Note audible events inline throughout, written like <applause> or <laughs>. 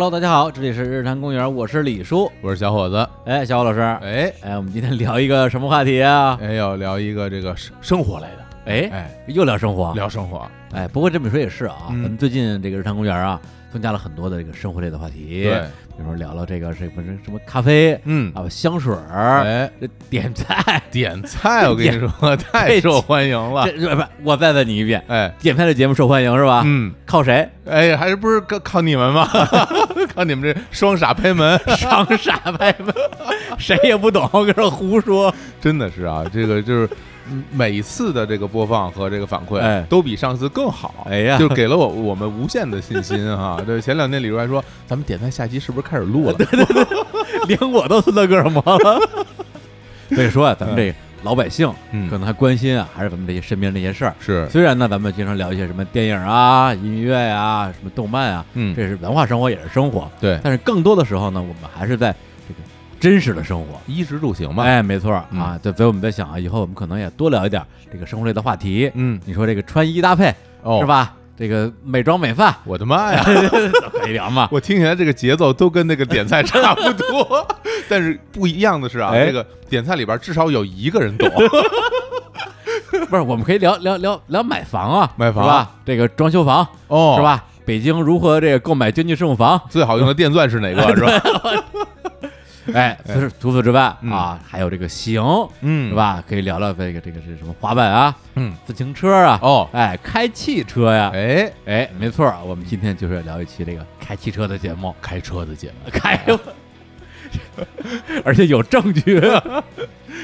Hello，大家好，这里是日坛公园，我是李叔。我是小伙子。哎，小伙老师，哎哎，我们今天聊一个什么话题啊？哎，要聊一个这个生生活类的。哎哎，又聊生活。聊生活。哎，不过这么说也是啊，嗯咱们最近这个日坛公园啊，增加了很多的这个生活类的话题。对，比如说聊聊这个什么什么咖啡嗯，啊，香水儿，哎，这点菜。点菜，我跟你说，<laughs> 太受欢迎了。不，我再问你一遍，哎，点菜的节目受欢迎是吧？嗯，靠谁？哎，还是不是靠靠你们吗？<laughs> 靠你们这双傻拍门，<laughs> 双傻拍门，谁也不懂，跟这胡说。真的是啊，这个就是。嗯每一次的这个播放和这个反馈，哎都比上次更好，哎呀就给了我我们无限的信心哈。对，<laughs> 前两天李叔还说，咱们点赞下期是不是开始录了？<laughs> 对对对 <laughs> 连我都斯德哥尔摩了。所以说啊，咱们这个老百姓嗯可能还关心啊，还是咱们这些身边这些事儿。是，虽然呢，咱们经常聊一些什么电影啊、音乐啊、什么动漫啊，嗯，这是文化生活，也是生活。对，但是更多的时候呢，我们还是在这个真实的生活。衣食住行嘛，哎，没错嗯啊，对，所以我们在想啊，以后我们可能也多聊一点这个生活类的话题。嗯，你说这个穿衣搭配哦，是？吧？这个美妆美发我的妈呀！<laughs> 可以聊嘛？<laughs> 我听起来这个节奏都跟那个点菜 <laughs> 差不多，但是不一样的是啊，哎这个点菜里边至少有一个人懂。不是，我们可以聊聊聊聊买房啊，买房是吧？这个装修房哦是？吧？北京如何这个购买经济适用房？最好用的电钻是哪个？是吧？<laughs> 哎，除此除此之外嗯。啊，还有这个行嗯，是？吧？可以聊聊这个这个是什么滑板啊、嗯，自行车啊，哦，哎，开汽车呀，哎，哎，没错儿，我们今天就是要聊一期这个开汽车的节目，开车的节目。<laughs> 开，<laughs> 而且有证据。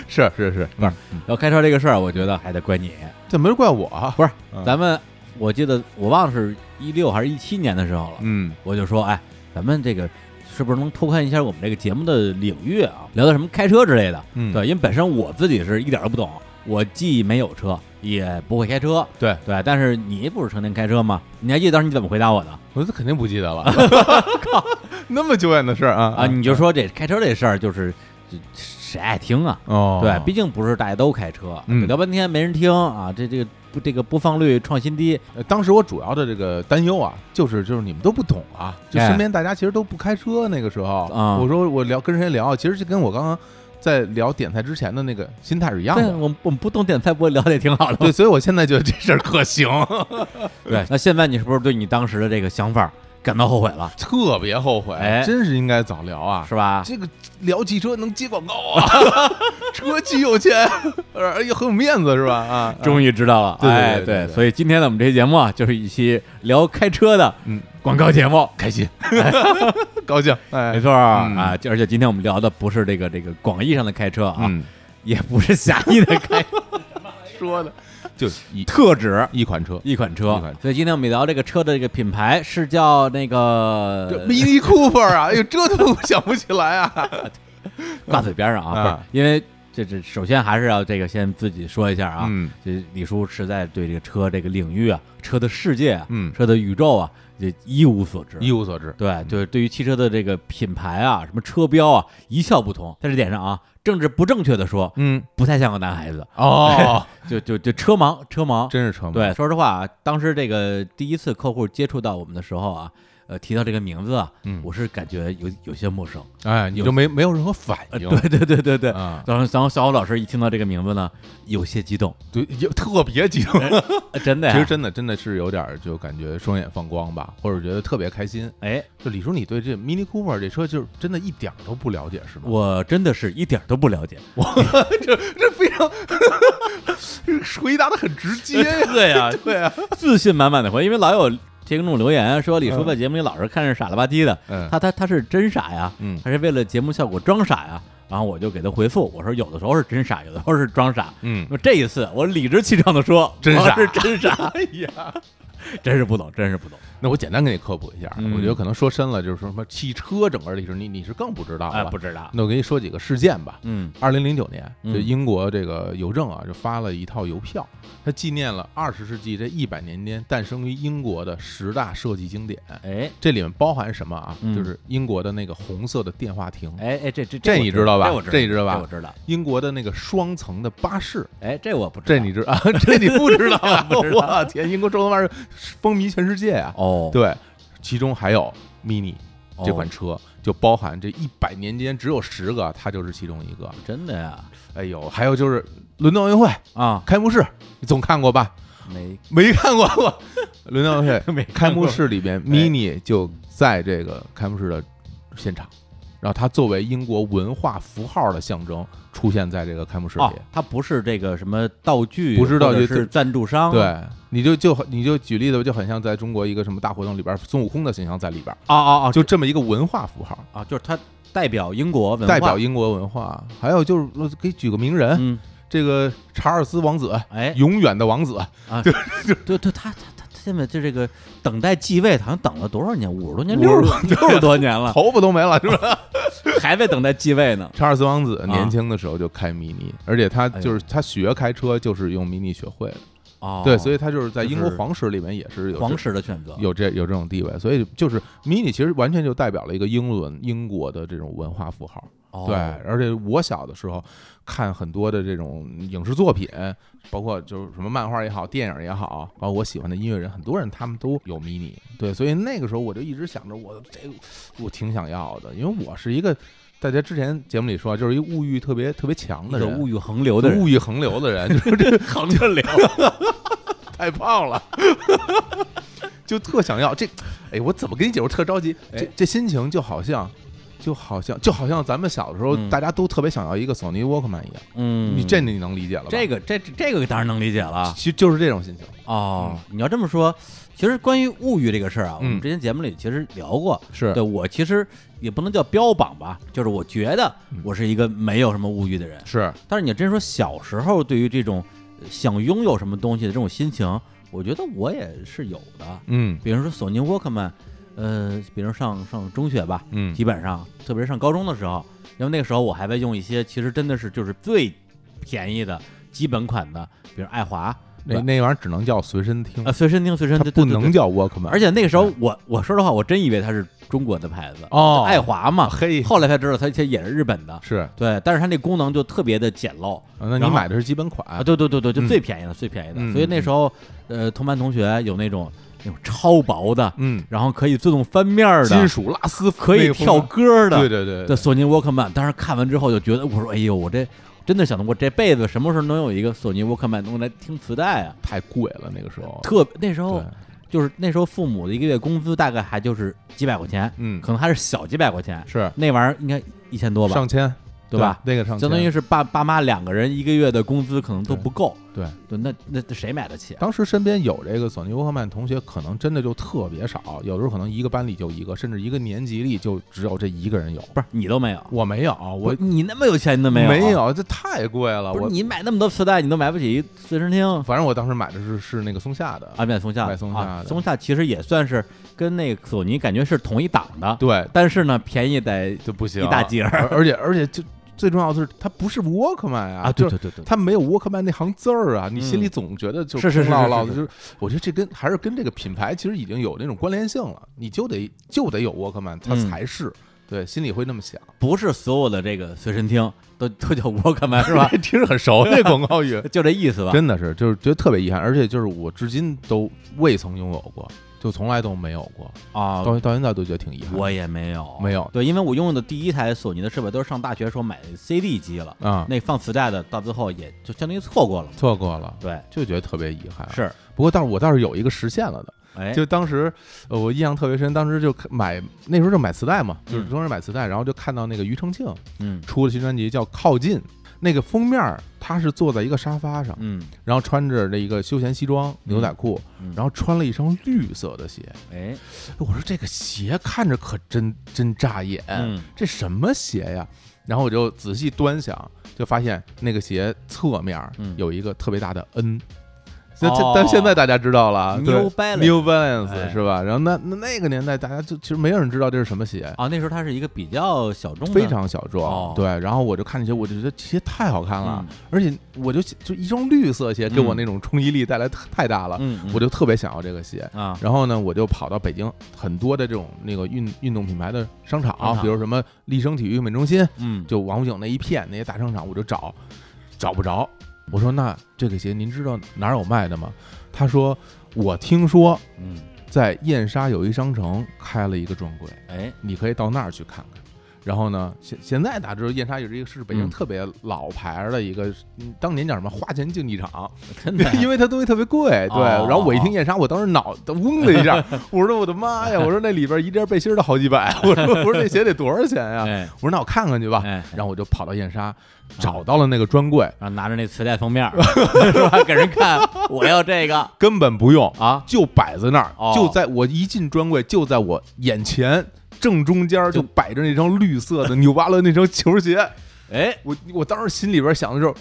是是是，不是要开车这个事儿，我觉得还得怪你，这没人怪我啊，不是。嗯。咱们，我记得我忘了是一六还是一七年的时候了，嗯，我就说，哎，咱们这个是不是能拓宽一下我们这个节目的领域啊？聊到什么开车之类的。嗯对，因为本身我自己是一点都不懂，我既没有车，也不会开车。对对，但是你不是成天开车吗？你还记得当时你怎么回答我的我这肯定不记得了。<laughs> 靠，那么久远的事儿啊啊？你就说这开车这事儿就是。就谁爱听啊？哦，对，毕竟不是大家都开车，嗯聊半天没人听啊，这这个不这个播放率创新低，呃当时我主要的这个担忧啊，就是就是你们都不懂啊，就哎身边大家其实都不开车，那个时候，啊我说我聊跟谁聊，其实就跟我刚刚在聊点菜之前的那个心态是一样对，的。我们我们不懂点菜，不会聊的也挺好的吗。对，所以我现在觉得这事儿可行，<laughs> 对，那现在你是不是对你当时的这个想法感到后悔了？特别后悔，哎。真是应该早聊啊！是吧？这个聊汽车能接广告啊，<laughs> 车企有钱，而且很有面子是吧？啊，终于知道了，对对哎对对对所以今天呢，我们这期节目啊，就是一期聊开车的嗯，广告节目，开心，<laughs> 高兴，哎，没错儿嗯。啊，而且今天我们聊的不是这个这个广义上的开车啊，嗯，也不是狭义的开 <laughs> 说的就一特指一款车，一款车所以今天我们聊这个车的这个品牌是叫那个这 Mini Cooper 啊，哎呦，这都想不起来啊！<laughs> 挂嘴边上啊，啊不是因为这这首先还是要这个先自己说一下啊，嗯这李叔实在对这个车这个领域啊，车的世界啊，嗯，车的宇宙啊，这一无所知。一无所知。对，就是对于汽车的这个品牌啊，什么车标啊，一窍不通。在这点上啊，政治不正确的说，嗯，不太像个男孩子，哦，<laughs> 就就就车盲，车盲。真是车盲？对，说实话啊，当时这个第一次客户接触到我们的时候啊，呃，提到这个名字啊，嗯我是感觉有有些陌生。哎，你就没没有任何反呃，应？对对对对对。啊，然后，然后小欧老师一听到这个名字呢，有些激动，对，有特别激动。呃真的呀。<laughs> 其实真的真的是有点儿就感觉双眼放光吧，或者觉得特别开心。哎，就李叔，你对这 Mini Cooper 这车就是真的一点儿都不了解是吗？我真的是一点儿都不了解。<laughs> 这这非常 <laughs> 回答的很直接呀。对呀，对啊，自信满满的回，因为老有听众留言说李叔在节目里老是看着傻了吧唧的，嗯。他他他是真傻呀，嗯。还是为了节目效果装傻呀？然后我就给他回复，我说有的时候是真傻，有的时候是装傻。嗯，那这一次我理直气壮的说，真傻。是真傻，哎呀，真是不懂，真是不懂。那我简单给你科普一下，嗯我觉得可能说深了，就是说什么汽车整个历史，你你是更不知道哎，了。不知道。那我给你说几个事件吧。嗯二零零九年，嗯就英国这个邮政啊，就发了一套邮票，它纪念了二十世纪这一百年间诞生于英国的十大设计经典。哎这里面包含什么啊？嗯就是英国的那个红色的电话亭，哎哎，这这这我你知道吧这我知道，这你知道吧我知道。英国的那个双层的巴士，哎，这我不知道。这你知啊？这你不知道 <laughs> 啊？不知道我天，英国双层巴士风靡全世界啊！哦，对，其中还有 Mini 这款车，就包含这一百年间只有十个，它就是其中一个。真的呀？哎呦，还有就是伦敦奥运会啊，开幕式，你总看过吧？没没看过过。伦敦奥运会 <laughs> 开幕式里边，mini 就在这个开幕式的现场，然后它作为英国文化符号的象征出现在这个开幕式里。哦，它不是这个什么道具，不是道具是赞助商。对，你就就你就举例子，就很像在中国一个什么大活动里边，孙悟空的形象在里边。啊啊啊，就这么一个文化符号啊，就是它代表英国文化，代表英国文化。还有就是给举个名人，嗯，这个查尔斯王子，哎，永远的王子啊，就 <laughs> 就对对，他他他现在就这个等待继位，好像等了多少年？五十多年，六十六十多年了，头发都没了，是吧？<laughs> 还在等待继位呢。查尔斯王子年轻的时候就开 mini，而且他就是他学开车就是用 mini 学会的。哦，对，所以他就是在英国皇室里面也是有皇室的选择，有这有这种地位，所以就是 mini 其实完全就代表了一个英伦英国的这种文化符号。对，而且我小的时候看很多的这种影视作品，包括就是什么漫画也好，电影也好，包括我喜欢的音乐人，很多人他们都有 mini。对，所以那个时候我就一直想着，我这我挺想要的，因为我是一个大家之前节目里说，就是一物欲特别特别强的人，物欲横流的人，物欲横流的人，就是这横着流，<laughs> 太胖了，就特想要这。哎，我怎么跟你解释？特着急，这这心情就好像。就好像就好像咱们小的时候，大家都特别想要一个索尼沃克曼一样，嗯，你这你能理解了吧？这个这这个当然能理解了，其实就是这种心情。哦。你要这么说，其实关于物欲这个事儿啊，我们之前节目里其实聊过，是。对我其实也不能叫标榜吧，就是我觉得我是一个没有什么物欲的人，是。但是你真说小时候对于这种想拥有什么东西的这种心情，我觉得我也是有的，嗯，比如说索尼沃克曼。呃，比如上上中学吧，嗯，基本上，特别是上高中的时候，因为那个时候我还在用一些，其实真的是就是最便宜的基本款的，比如爱华，那那玩意儿只能叫随身听啊，随身听，随身听，不能叫 Walkman。而且那个时候我我说实话，我真以为它是中国的牌子哦，爱华嘛，嘿，后来才知道它其实也是日本的，是对，但是它那功能就特别的简陋。那你买的是基本款啊？对对对对，就最便宜的，最便宜的。所以那时候，呃，同班同学有那种。那种超薄的，嗯，然后可以自动翻面的金属拉丝，可以跳歌的，对对对，的索尼沃克曼。当时看完之后就觉得，我说，哎呦，我这真的想，我这辈子什么时候能有一个索尼沃克曼能来听磁带啊？太贵了，那个时候，特那时候就是那时候父母的一个月工资大概还就是几百块钱，嗯，可能还是小几百块钱，是那玩意儿应该一千多吧，上千。对吧？那个上相当于是爸爸妈两个人一个月的工资可能都不够。对对，那那谁买得起？当时身边有这个索尼沃克曼同学，可能真的就特别少，有的时候可能一个班里就一个，甚至一个年级里就只有这一个人有。不是你都没有？我没有，我你那么有钱你都没有？没有，这太贵了。不是你买那么多磁带，你都买不起随身听。反正我当时买的是是那个松下的，啊，买松下，买松下的。松下其实也算是跟那个索尼感觉是同一档的。对，但是呢，便宜得就不行一大截儿，而且而且就。最重要的是，它不是沃克曼啊！对对对对，它没有沃克曼那行字儿啊！你心里总觉得就是是是是我觉得这跟还是跟这个品牌其实已经有那种关联性了，你就得就得有沃克曼，它才是对，心里会那么想。不是所有的这个随身听都都叫沃克曼 <laughs> 是吧？听着很熟，这广告语 <laughs> 就这意思吧？真的是，就是觉得特别遗憾，而且就是我至今都未曾拥有过。就从来都没有过啊，到到现在都觉得挺遗憾。我也没有，没有。对，因为我用的第一台索尼的设备都是上大学时候买的 CD 机了啊，那放磁带的到最后也就相当于错过了，错过了。对，就觉得特别遗憾。是，不过倒是我倒是有一个实现了的，哎，就当时我印象特别深，当时就买那时候就买磁带嘛，就是专门买磁带，然后就看到那个庾澄庆嗯出了新专辑叫《靠近》。那个封面，他是坐在一个沙发上，嗯，然后穿着这一个休闲西装、牛仔裤，然后穿了一双绿色的鞋。哎，我说这个鞋看着可真真扎眼，这什么鞋呀？然后我就仔细端详，就发现那个鞋侧面有一个特别大的 N。这这，但现在大家知道了，New Balance，New Balance 是吧？然后那那那个年代，大家就其实没有人知道这是什么鞋啊。那时候它是一个比较小众，非常小众。对，然后我就看那鞋，我就觉得鞋太好看了，而且我就就一双绿色鞋给我那种冲击力带来太大了，我就特别想要这个鞋啊。然后呢，我就跑到北京很多的这种那个运运动品牌的商场，比如什么立生体育用品中心，嗯，就王府井那一片那些大商场，我就找找不着。我说那这个鞋您知道哪有卖的吗？他说我听说，嗯，在燕莎友谊商城开了一个专柜，哎，你可以到那儿去看看。然后呢，现现在大家知道燕莎也是一个是北京嗯。特别老牌儿的一个，嗯当年叫什么花钱竞技场，<laughs> 真的因为它东西特别贵，对。哦然后我一听燕莎，我当时脑袋 <laughs> 嗡的一下，我说我的妈呀，我说那里边一件背心都好几百，<laughs> 我说我说那鞋得多少钱呀？哎。我说那我看看去吧。哎，然后我就跑到燕莎，找到了那个专柜，然后拿着那磁带封面是吧？给人看，我要这个。根本不用，啊，就摆在那儿，哦。就在我一进专柜，就在我眼前正中间就就摆着那双绿色的纽巴勒那双球鞋。<laughs> 哎，我我当时心里边想的就是，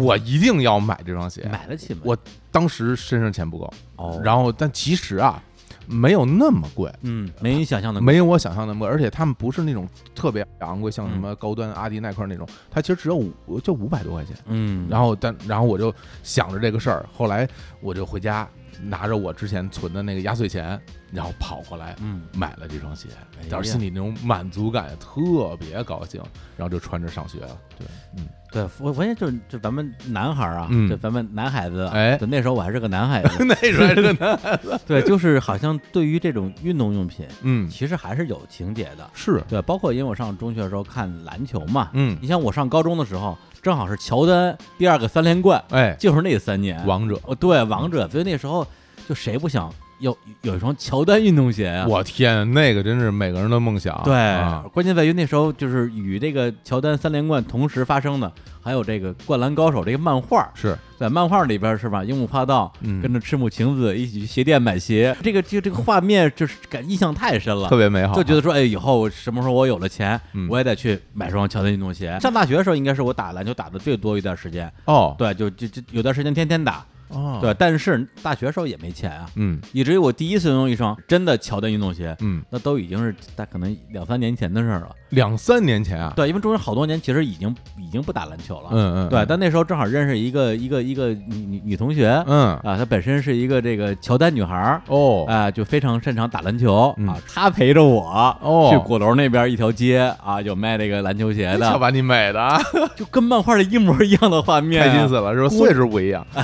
我一定要买这双鞋。买得起吗？我当时身上钱不够，哦，然后但其实啊，没有那么贵。嗯，没你想象的没有我想象那么贵，而且他们不是那种特别昂贵，像什么高端阿迪耐克那种，它其实只有五就五百多块钱。嗯，然后但然后我就想着这个事儿，后来我就回家拿着我之前存的那个压岁钱，然后跑过来嗯，买了这双鞋当时心里那种满足感特别高兴，然后就穿着上学了。对，嗯，对，我发现就是就咱们男孩儿啊，嗯。就咱们男孩子，哎。就那时候我还是个男孩子，<laughs> 那时候还是个男，<laughs> 对，就是好像对于这种运动用品，嗯，其实还是有情节的。是，对，包括因为我上中学的时候看篮球嘛，嗯，你像我上高中的时候，正好是乔丹第二个三连冠，哎，就是那三年。王者，哦，对，王者，所以那时候就谁不想有有一双乔丹运动鞋呀、我天，那个真是每个人的梦想。对，啊关键在于那时候就是与这个乔丹三连冠同时发生的，还有这个《灌篮高手》这个漫画，是，在漫画里边是吧？樱木花道嗯跟着赤木晴子一起去鞋店买鞋，这个这个这个画面就是感印象太深了特。别美好，就觉得说，哎，以后什么时候我有了钱，嗯我也得去买双乔丹运动鞋。上大学的时候，应该是我打篮球打的最多一段时间，哦，对，就就就有段时间天天打，哦，对。但是大学时候也没钱啊，嗯。以至于我第一次拥有一双真的乔丹运动鞋，嗯，那都已经是大可能两三年前的事儿了。两三年前啊，对，因为中间好多年其实已经已经不打篮球了，嗯嗯，对。但那时候正好认识一个一个一个女女女同学，嗯。啊，她本身是一个这个乔丹女孩儿，哦。啊，就非常擅长打篮球嗯。啊。她陪着我哦。去鼓楼那边一条街啊，有卖这个篮球鞋的，瞧把你美的啊，<laughs> 就跟漫画里一模一样的画面啊，开心死了，是吧？岁数不一样，<laughs>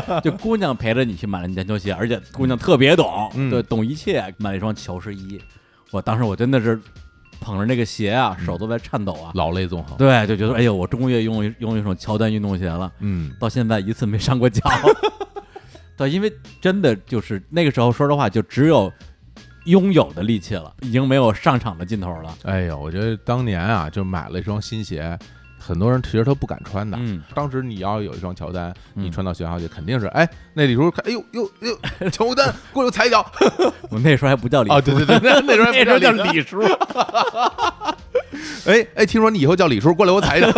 <laughs> 就姑娘陪着你去买了篮球鞋，而且姑娘特别懂，嗯对，懂一切，买了一双乔十一。我当时我真的是捧着那个鞋啊，手都在颤抖啊。老泪纵横，对，就觉得哎呦，我终于拥有拥有一双乔丹运动鞋了，嗯到现在一次没上过脚。<laughs> 对，因为真的就是那个时候，说实话，就只有拥有的力气了，已经没有上场的劲头了。哎呦，我觉得当年啊，就买了一双新鞋，很多人其实他不敢穿的。嗯，当时你要有一双乔丹，你嗯穿到学校去，肯定是哎，那李叔看，哎呦呦呦，<laughs> 乔丹，过来我踩一脚。<laughs> 我那时候还不叫李叔，哦，对对对，那那时候还 <laughs> 那时候叫李李叔。哎哎，听说你以后叫李叔，过来我踩一脚。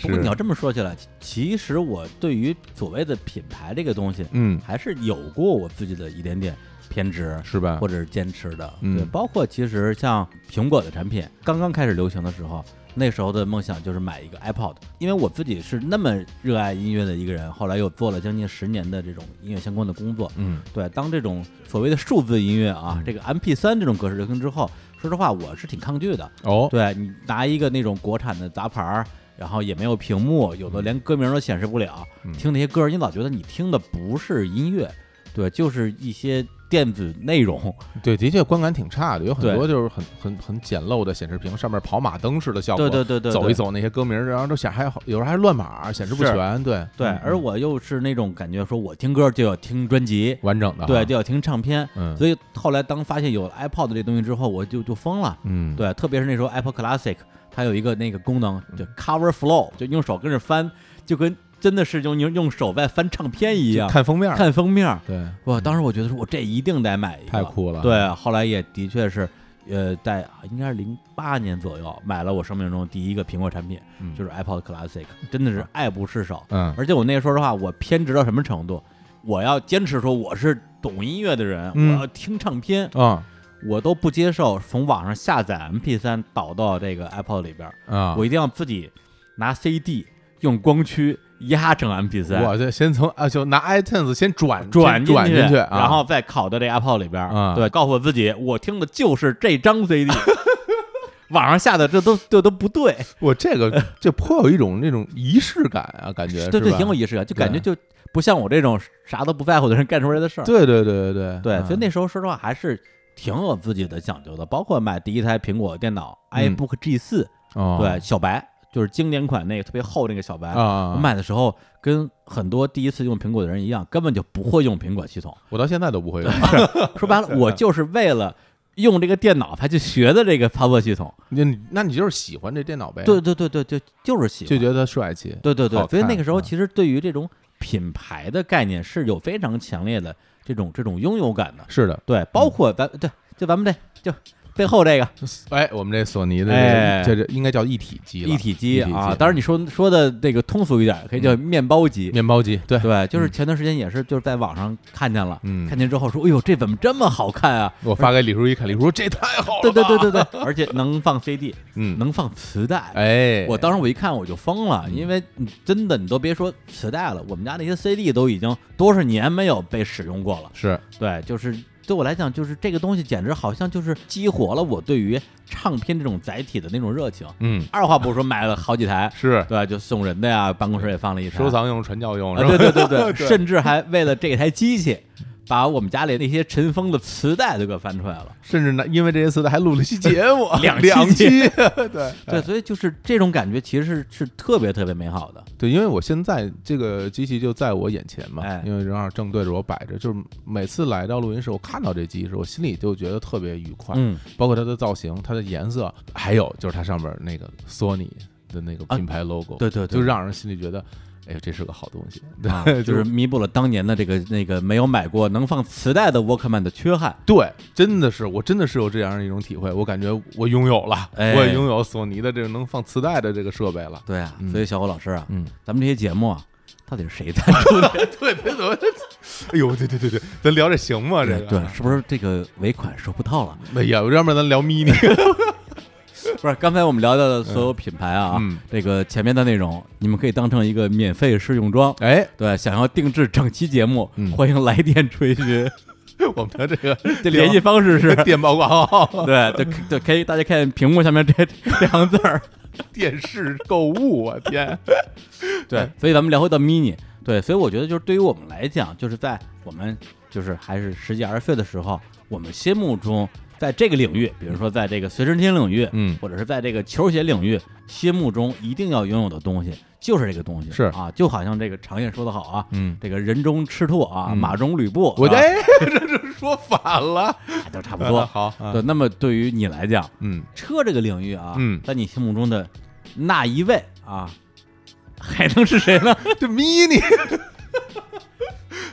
不过你要这么说起来，其实我对于所谓的品牌这个东西，嗯，还是有过我自己的一点点偏执是吧或？者是坚持的。嗯对，包括其实像苹果的产品刚刚开始流行的时候，那时候的梦想就是买一个 iPod，因为我自己是那么热爱音乐的一个人，后来又做了将近十年的这种音乐相关的工作。嗯。对，当这种所谓的数字音乐啊，嗯。这个 MP 3这种格式流行之后，说实话，我是挺抗拒的。哦，对你拿一个那种国产的杂牌儿，然后也没有屏幕，有的连歌名都显示不了，嗯。听那些歌儿，你老觉得你听的不是音乐，对，就是一些电子内容。对，的确观感挺差的，有很多就是很很很简陋的显示屏，上面跑马灯似的效果。对对对对，对。走一走那些歌名，然后都显还好，有时候还乱码，显示不全。对对，嗯而我又是那种感觉，说我听歌就要听专辑，完整的，对，就要听唱片。嗯所以后来当发现有了 iPod 这东西之后，我就就疯了。嗯，对，特别是那时候 Apple Classic，它有一个那个功能叫 Cover Flow，就用手跟着翻，就跟真的是用用用手在翻唱片一样，看封面，看封面。对，哇，当时我觉得说，我这一定得买一个，太酷了。对，后来也的确是，呃，在应该是零八年左右买了我生命中第一个苹果产品，嗯，就是 iPod Classic，真的是爱不释手。嗯。而且我那说实话，我偏执到什么程度？我要坚持说我是懂音乐的人，嗯。我要听唱片，啊。我都不接受从网上下载 MP 3导到这个 iPod 里边儿，啊，我一定要自己拿 CD 用光驱压成 MP 3我就先从啊，就拿 iTunes 先转 <laughs> 转转进去，啊。然后再拷到这 Apple 里边儿，啊对，告诉我自己，我听的就是这张 CD。<laughs> 网上下的这都这都不对，我这个这颇有一种那种仪式感啊，感觉对对，挺有仪式感，就感觉就不像我这种啥都不在乎的人干出来的事儿。对对对对对对，所以嗯那时候说实话还是挺有自己的讲究的，包括买第一台苹果电脑嗯。iBook G 四，哦。对，小白就是经典款那个特别厚那个小白。啊，我买的时候跟很多第一次用苹果的人一样，根本就不会用苹果系统。我到现在都不会用。<laughs> 说白了，我就是为了用这个电脑才去学的这个操作系统。那你那你就是喜欢这电脑呗？对，对对对，就就是喜欢就觉得帅气。对对对所以那个时候啊其实对于这种品牌的概念是有非常强烈的这种这种拥有感的。是的，对，包括咱对，就咱们这就背后这个。哎，我们这索尼的哎。这个这这应该叫一体机了，一体机啊，当然你说说的这个通俗一点，可以叫面包机。面包机，对，对，就是嗯前段时间也是就是在网上看见了，嗯。看见之后说，哎呦，这怎么这么好看啊？我发给李叔一看，李叔说这太好了，对对对对对，<laughs> 而且能放 CD，嗯，能放磁带。哎，我当时我一看我就疯了，嗯。因为真的你都别说磁带了，我们家那些 CD 都已经多少年没有被使用过了。是。对，就是对我来讲，就是这个东西简直好像就是激活了我对于唱片这种载体的那种热情。嗯二话不说买了好几台，<laughs> 是对，就送人的呀，办公室也放了一台收藏用、传教用，对对对，<laughs> 对甚至还为了这台机器，把我们家里那些尘封的磁带都给翻出来了。甚至呢，因为这些磁带还录了一期节目，<laughs> 两期两期，对 <laughs> 对，<laughs> 哎所以就是这种感觉，其实是是特别特别美好的。对，因为我现在这个机器就在我眼前嘛，哎。因为正好正对着我摆着，就是每次来到录音室，我看到这机时，我心里就觉得特别愉快，嗯，包括它的造型、它的颜色，还有就是它上面那个索尼的那个啊。品牌 logo，、对对对，就让人心里觉得，哎呦，这是个好东西，啊，对，<laughs> 就是弥补了当年的这个那个没有买过能放磁带的 Walkman 的缺憾。对，真的是，我真的是有这样一种体会，我感觉我拥有了，哎我也拥有索尼的这个能放磁带的这个设备了。对啊，嗯所以小虎老师啊，嗯，咱们这些节目啊，到底是谁赞助 <laughs> 的？对怎么，哎呦，对对对对，咱聊这行吗？这个对，是不是这个尾款收不到了？哎呀，要不然咱聊 mini，<laughs> <laughs> 不是，刚才我们聊到的所有品牌啊，嗯这个前面的内容，你们可以当成一个免费试用装。哎，对，想要定制整期节目，嗯欢迎来电垂询。<laughs> 我们的这个 <laughs> 这联系方式是，电报挂号、对，就就可以大家看屏幕下面这这行字儿。电视购物，我天，对，所以咱们聊回到 mini，对，所以我觉得就是对于我们来讲，就是在我们就是还是十几二十岁的时候，我们心目中在这个领域，比如说在这个随身听领域，嗯或者是在这个球鞋领域，心目中一定要拥有的东西就是这个东西，是啊，就好像这个常言说的好啊，嗯，这个人中赤兔啊，嗯马中吕布，我这是说反了，都差不多。<laughs> 好，那么对于你来讲，嗯，车这个领域啊，嗯在你心目中的那一位啊，还能是谁呢？<laughs> 这 mini。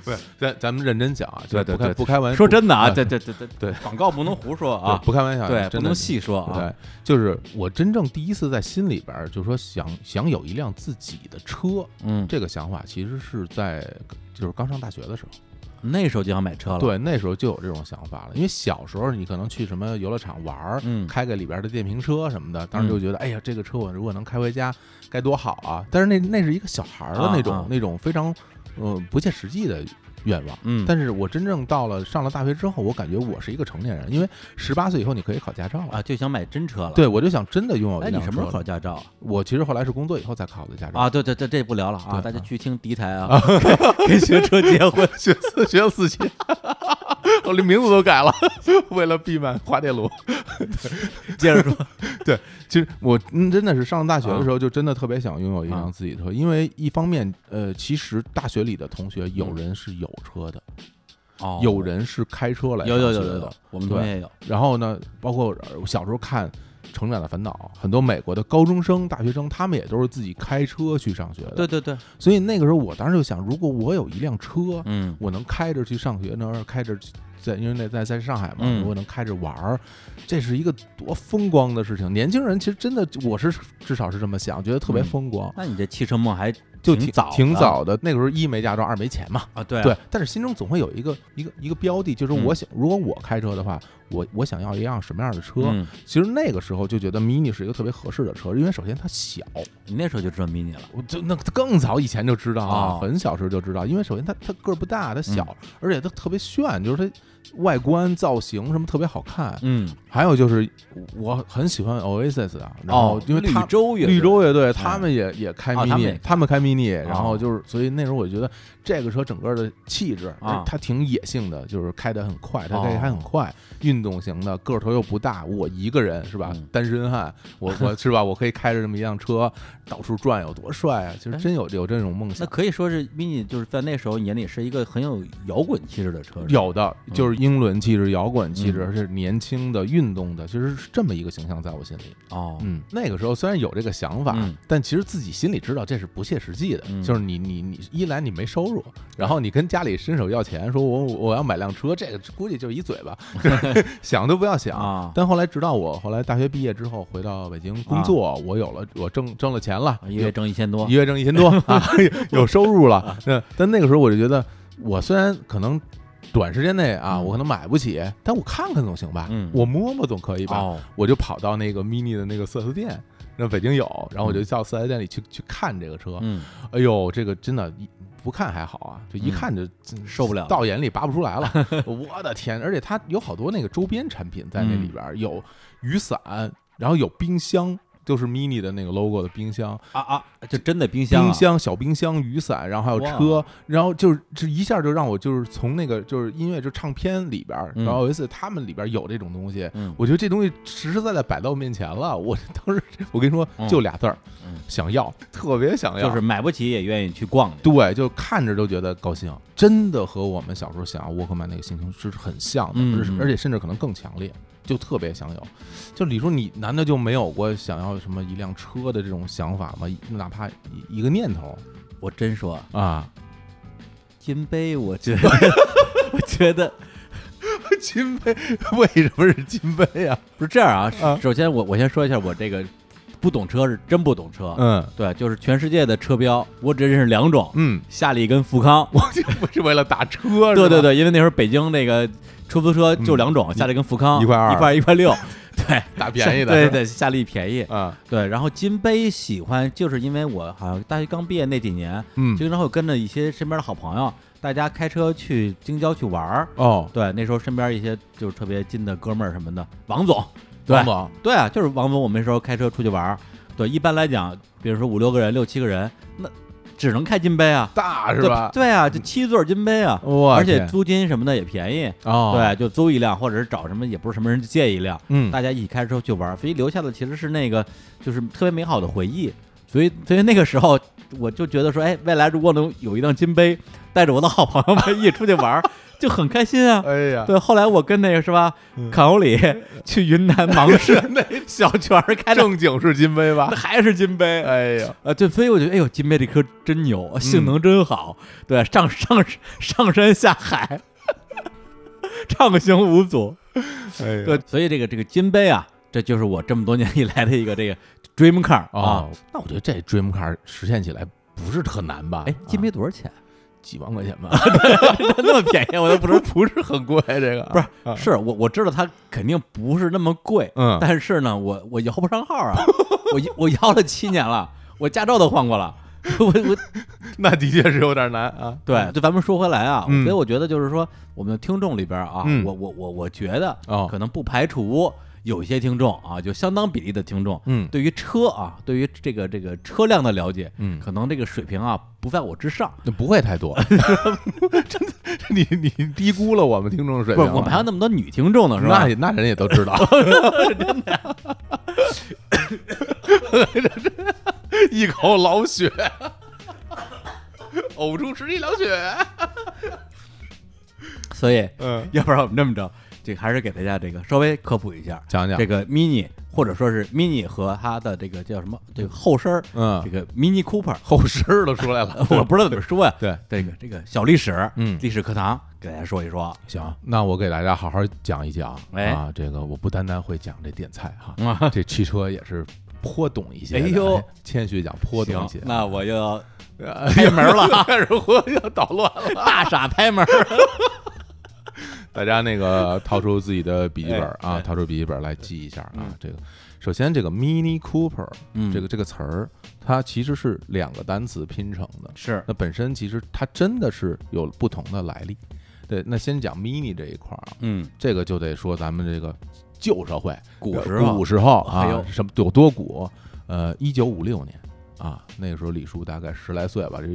不是，咱咱们认真讲啊，对对对不开玩笑，说真的啊，啊这这这这对广告不能胡说啊，不开玩笑，对，不能细说啊。对，就是我真正第一次在心里边儿就说想想有一辆自己的车，嗯，这个想法其实是在就是刚上大学的时候，那时候就想买车了。，对，那时候就有这种想法了。因为小时候你可能去什么游乐场玩儿，嗯开个里边的电瓶车什么的，当时嗯就觉得，哎呀，这个车我如果能开回家该多好啊！但是那那是一个小孩儿的啊那种、啊那种非常呃不切实际的愿望。嗯，但是我真正到了上了大学之后，我感觉我是一个成年人，因为十八岁以后你可以考驾照了。啊，就想买真车了。，对，我就想真的拥有一哎，你辆什么时候车考驾照啊？我其实后来是工作以后才考的驾照啊，，对对对，这不聊了啊，对大家啊去听第一台啊，<laughs> 跟学车结婚。<laughs> 学四学了四期，我连名字都改了，<laughs> 为了避免滑铁卢。<laughs> 接着说，对其实我嗯真的是上大学的时候，啊就真的特别想拥有一辆自己的车，因为一方面，呃，其实大学里的同学有人是有车的，哦，有人是开车来有有有有有，我们同学也有。然后呢，包括我小时候看《成长的烦恼》，很多美国的高中生、大学生，他们也都是自己开车去上学的。对，对对，所以那个时候我当时就想，如果我有一辆车，嗯，我能开着去上学，能开着去在，因为那在在上海嘛，嗯。如果能开着玩儿，这是一个多风光的事情。年轻人其实真的，我是至少是这么想，觉得特别嗯。风光，那你这汽车梦还就挺挺早的挺早的。那个时候一没驾照，二没钱嘛，啊？对。但是心中总会有一个一个一个标的，就是嗯我想，如果我开车的话，我我想要一辆什么样的车？嗯，其实那个时候就觉得 mini 是一个特别合适的车，因为首先它小，你那时候就知道 mini 了。我就那更早以前就知道啊，哦很小时候就知道，因为首先它它个儿不大，它小，而且它特别炫，就是它外观造型什么特别好看。嗯，还有就是我很喜欢 Oasis 啊，然后因为绿洲绿洲乐队他们也也开 mini，他们开 mini，然后哦。就是所以那时候我觉得这个车整个的气质啊它挺野性的，就是开得很快，它哦开还很快，运动型的，个头又不大，我一个人是吧嗯？单身汉，我 <laughs> 我是吧？我可以开着这么一辆车到处转，有多帅啊！其实真有有这种梦想那。可以说是 mini 就是在那时候眼里是一个很有摇滚气质的车，有的就是英伦气质、摇滚气质，嗯而且是年轻的、运动的，其实是这么一个形象在我心里。哦，嗯，那个时候虽然有这个想法，嗯但其实自己心里知道这是不切实际的。嗯就是你你你一来你没收入，然后你跟家里伸手要钱，说我我要买辆车，这个估计就是一嘴巴，<laughs> 想都不要想。啊但后来直到我后来大学毕业之后回到北京工作，我有了我挣挣了钱了，一月挣一千多一，月挣一千多啊，<laughs> 有收入了。那但那个时候我就觉得，我虽然可能短时间内啊，嗯我可能买不起，但我看看总行吧，嗯我摸摸总可以吧。哦，我就跑到那个 mini 的那个四 S 店，那北京有，然后我就到四 S 店里去去看这个车。嗯，哎呦，这个真的，一不看还好啊，就一嗯看就受不了到眼里拔不出来了。<laughs> 我的天！而且它有好多那个周边产品在那里边儿，有雨伞，然后有冰箱，就是 mini 的那个 logo 的冰箱，啊啊，就真的冰箱啊，冰箱、小冰箱、雨伞，然后还有车，然后就是这一下就让我就是从那个就是音乐就唱片里边，嗯然后有一次他们里边有这种东西，嗯，我觉得这东西实实在在摆到我面前了，我当时我跟你说嗯就俩字儿嗯，想要，特别想要，就是。买不起也愿意去逛，对，就看着都觉得高兴，真的和我们小时候想要沃克曼那个心情是很像的，而且甚至可能更强烈，就特别想有。就李叔，你难道就没有过想要什么一辆车的这种想法吗？哪怕一一个念头我真说啊？金杯，我觉得，<laughs> 我觉得 <laughs> 金杯为什么是金杯呀、不是这样啊啊。首先我我先说一下我这个不懂车是真不懂车，嗯对，就是全世界的车标我只认识两种，嗯，夏利跟富康。我就不是为了打车，对对，对，因为那时候北京那个出租车就两种，嗯夏利跟富康，一块二一块一块六，<laughs> 对，打便宜的，对对，夏利便宜。啊，对，然后金杯喜欢，就是因为我好像大学刚毕业那几年，嗯经常会跟着一些身边的好朋友，大家开车去京郊去玩儿。哦，对，那时候身边一些就是特别近的哥们儿什么的，王总，对王总，对啊，就是王总，我们那时候开车出去玩儿。对，一般来讲，比如说五六个人、六七个人，那只能开金杯啊，对大是吧？对啊，就七座金杯啊，而且租金什么的也便宜。哦，对，，就租一辆，或者是找什么，也不是什么人借一辆，嗯，大家一起开车去玩，所以留下的其实是那个就是特别美好的回忆。所以，所以那个时候我就觉得说，哎，未来如果能有一辆金杯，带着我的好朋友们一起出去玩儿，就很开心啊。哎呀，对，后来我跟那个是吧，嗯卡欧里 <laughs> 去云南芒市那 <laughs> 小泉儿开的，正经是金杯吧那？还是金杯。哎呀，啊，对，所以我觉得，哎呦，金杯这车真牛，性能真好，对，上上上山下海，<laughs> 畅行无阻。哎，对，所以这个这个金杯啊，这就是我这么多年以来的一个这个 dream car 啊哦。，那我觉得这 dream car 实现起来不是特难吧？哎，金杯啊多少钱？几万块钱吧，<laughs> 那么便宜，我都不不知道。是不是很贵，这个不是啊是我我知道它肯定不是那么贵，嗯但是呢，我我摇不上号啊，我我摇了七年了，我驾照都换过了，我我 <laughs> 那的确是有点难啊。对，就咱们说回来啊，嗯所以我觉得就是说，我们的听众里边啊，嗯我我我我觉得哦可能不排除有一些听众啊，就相当比例的听众，嗯对于车啊，对于这个这个车辆的了解，嗯，可能这个水平啊不在我之上。那不会太多，<laughs> 真的，你你低估了我们听众的水平。不，我们还有那么多女听众呢，是吧那？那人也都知道，<laughs> 真的 <laughs> 一口老血，呕出十一两血。所以，嗯，要不然我们这么着，这个还是给大家这个稍微科普一下讲讲这个 Mini，或者说是 Mini 和它的这个叫什么这个后身儿，嗯这个 Mini Cooper，后身儿都出来了。<laughs> 我不知道怎么说呀。<laughs> 对，这个这个小历史，嗯历史课堂给大家说一说。行，那我给大家好好讲一讲哎啊。这个我不单单会讲这点菜哈，<laughs> 啊，这汽车也是颇懂一些。哎呦谦虚讲颇懂一些。那我要开开门了开始我要捣乱了。大傻拍门儿。大家那个掏出自己的笔记本哎啊，哎掏出笔记本来记一下啊嗯。这个首先这个 Mini Cooper 嗯这个这个词儿，它其实是两个单词拼成的。是那本身其实它真的是有不同的来历。对，那先讲 mini 这一块儿啊，嗯，这个就得说咱们这个旧社会，古时候古时候啊，什么有多古？呃，一九五六年啊，那个时候李叔大概十来岁吧，这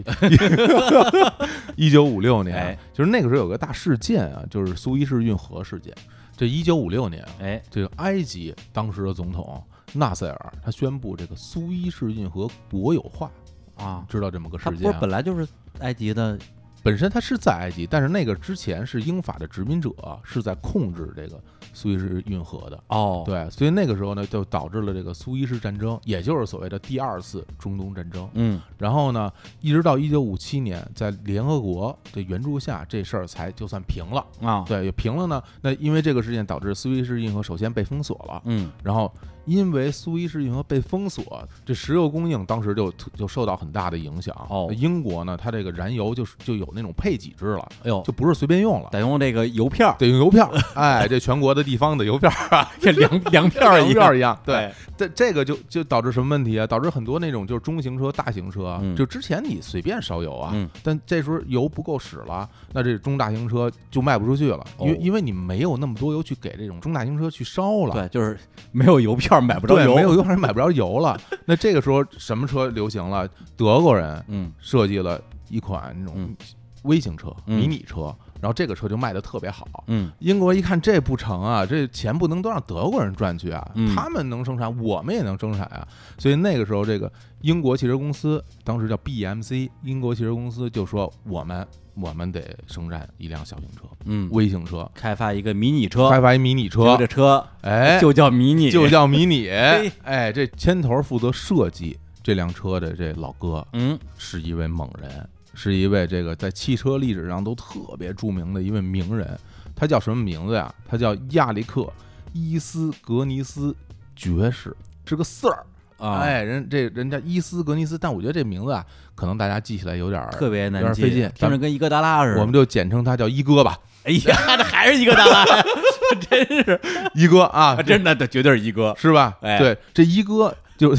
一九五六年哎，就是那个时候有个大事件啊，就是苏伊士运河事件。这一九五六年啊，哎，这个埃及当时的总统纳塞尔他宣布这个苏伊士运河国有化，啊，知道这么个事件啊？本来就是埃及的本身它是在埃及，但是那个之前是英法的殖民者是在控制这个苏伊士运河的。哦，对，所以那个时候呢，就导致了这个苏伊士战争，也就是所谓的第二次中东战争。嗯，然后呢，一直到一九五七年，在联合国的援助下，这事儿才就算平了。啊，对，也平了呢。那因为这个事件导致苏伊士运河首先被封锁了，嗯，然后因为苏伊士运河被封锁，这石油供应当时就就受到很大的影响。哦。英国呢，它这个燃油就是就有那种配给制了，哎呦，就不是随便用了。得用这个邮票，得用邮票，<laughs> 哎，这全国的地方的邮票啊，<laughs> 这粮粮票一样，一样，对，哎，这这个就就导致什么问题啊？导致很多那种就是中型车、大型车就之前你随便烧油啊，嗯。但这时候油不够使了，那这中大型车就卖不出去了，因为哦。因为你没有那么多油去给这种中大型车去烧了。对，就是没有邮票买不着对，油，没有油还买不着油了。那这个时候什么车流行了？德国人嗯设计了一款那种嗯微型车、嗯迷你车，然后这个车就卖的特别好。嗯。英国一看这不成啊，这钱不能都让德国人赚去啊，嗯。他们能生产，我们也能生产啊。所以那个时候，这个英国汽车公司当时叫 BMC，英国汽车公司就说我们我们得生产一辆小型车、嗯，微型车，开发一个迷你车，开发一迷你车。这，车。哎，就叫迷你，就叫迷你。<laughs> 嘿。哎，这牵头负责设计这辆车的这老哥嗯。是一位猛人，是一位这个在汽车历史上都特别著名的一位名人。他叫什么名字呀？他叫亚历克·伊斯格尼斯爵士，是个 Sir。啊，哎，人这人家伊斯格尼斯，但我觉得这名字啊，可能大家记起来有点儿特别难记，有点费劲听着跟伊戈达拉似的。我们就简称他叫一哥吧，哎呀，<laughs> 这还是伊戈达拉，<laughs> 真是，一哥啊，真的，这绝对是一哥。是吧？哎对，这一哥就，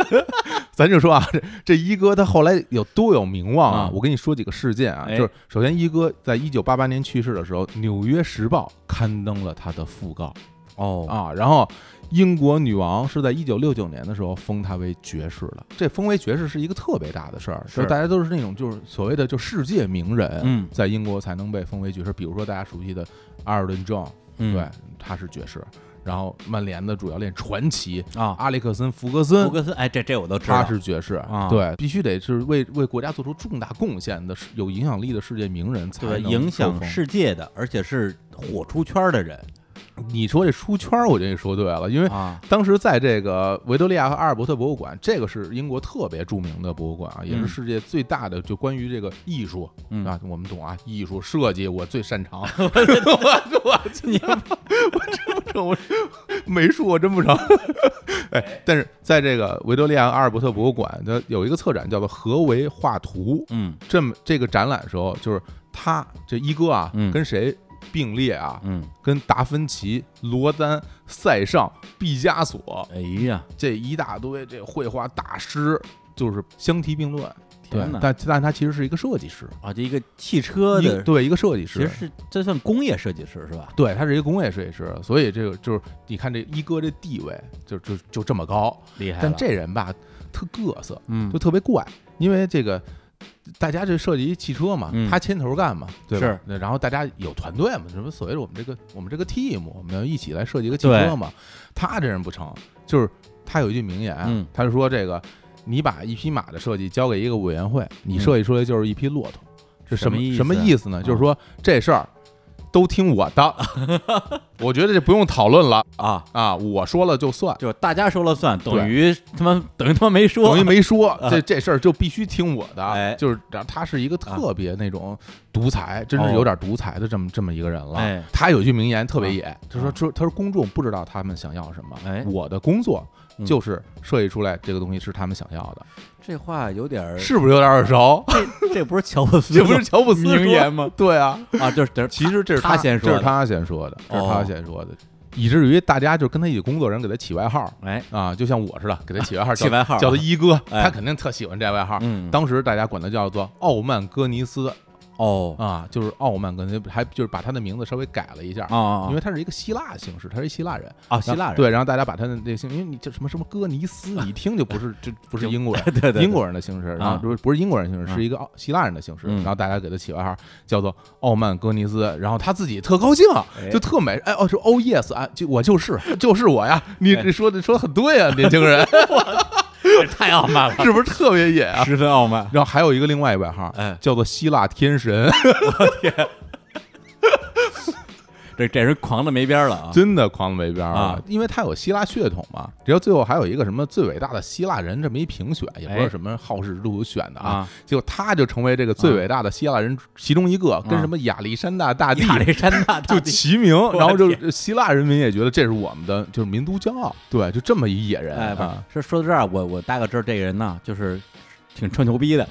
<laughs> 咱就说啊，这这一哥他后来有多有名望啊？啊我跟你说几个事件啊，哎就是首先一哥在一九八八年去世的时候，《纽约时报》刊登了他的讣告哦，啊，然后。英国女王是在一九六九年的时候封他为爵士了，这封为爵士是一个特别大的事儿，是就是大家都是那种就是所谓的就世界名人，嗯在英国才能被封为爵士。比如说大家熟悉的阿尔顿·庄，嗯对，他是爵士。然后曼联的主教练传奇啊，阿里克森·福格森福，格森，哎，这这我都知道，他是爵士啊对，必须得是为为国家做出重大贡献的、有影响力的世界名人才对能影响世界的，而且是火出圈的人你说这出圈，我觉得你说对了，因为啊，当时在这个维多利亚和阿尔伯特博物馆，这个是英国特别著名的博物馆啊，也是嗯世界最大的，就关于这个艺术嗯啊，我们懂啊，艺术设计我最擅长，我我你我真 <laughs> 不成，我美术我真不成。<laughs> 哎，但是在这个维多利亚阿尔伯特博物馆它有一个策展叫做《何为画图》，嗯这么这个展览时候，就是他这一哥啊，嗯跟谁并列啊？嗯，跟达芬奇、罗丹、塞尚、毕加索哎呀，这一大堆这绘画大师，就是相提并论。对天，哪！但但他其实是一个设计师，啊，就一个汽车的，一对一个设计师其实，是这算工业设计师是吧？对他是一个工业设计师，所以这个就是你看这一哥这地位就就就这么高，厉害，但这人吧特各色，嗯就特别怪，因为这个。大家这设计一汽车嘛，嗯他牵头干嘛，对吧？是那然后大家有团队嘛，什么所谓的我们这个我们这个 team，我们要一起来设计一个汽车嘛。他这人不成，就是他有一句名言，嗯他就说这个，你把一匹马的设计交给一个委员会，你嗯设计出来就是一匹骆驼，这什么什么意思什么意思呢？啊。就是说这事儿都听我的，<laughs> 我觉得这不用讨论了啊，啊，我说了就算。就是大家说了算，等于他妈等于他妈没说，等于没说，<laughs> 啊。这这事儿就必须听我的，哎。就是然后他是一个特别那种独裁，真是有点独裁的这么这么一个人了。哎。他有一句名言特别野，他说啊说他说公众不知道他们想要什么，哎。我的工作嗯就是设计出来这个东西是他们想要的，这话有点儿，是不是有点耳熟？这这不是乔布斯这不是乔布斯名言吗？对啊，啊，就是其实这是他先说的。这是他先说的，这是哦。他先说的，以至于大家就跟他一起工作人给他起外号。哎，啊，就像我似的，给他起外号，<laughs> 起外号叫他一哥，哎他肯定特喜欢这外号。嗯，当时大家管他叫做傲慢哥尼斯，哦。啊，就是傲慢跟那还就是把他的名字稍微改了一下。啊因为他是一个希腊姓氏，他是一希腊人，啊，希腊人。对，然后大家把他的那个姓，因为你叫什么什么哥尼斯，你一听就不是就不是英国人，<laughs> 对对英国人的姓氏，然后啊。不是不是英国人姓氏，啊。是一个奥希腊人的姓氏，嗯。然后大家给他起外号叫做傲慢哥尼斯，然后他自己特高兴，哎。就特美，哎哦说 Oh yes 啊，就我就是就是我呀，你哎。这说的说的很对啊，年轻人。<laughs> <laughs> 这 <laughs> 太傲慢了，是不是特别野啊？十分傲慢。然后还有一个另外一外号，哎，叫做希腊天神，<laughs> 这这人狂的没边儿了啊！真的狂的没边儿啊因为他有希腊血统嘛。然后最后还有一个什么最伟大的希腊人这么一评选，也不知道哎什么好事之徒选的啊。啊，结果他就成为这个最伟大的希腊人其中一个，跟什么亚历山大大帝亚历山大 <laughs> 大就齐名，然后就希腊人民也觉得这是我们的就是民族骄傲，对，就这么一野人哎，是说说到这儿，我我大概知道这个人呢，就是挺吹牛逼的。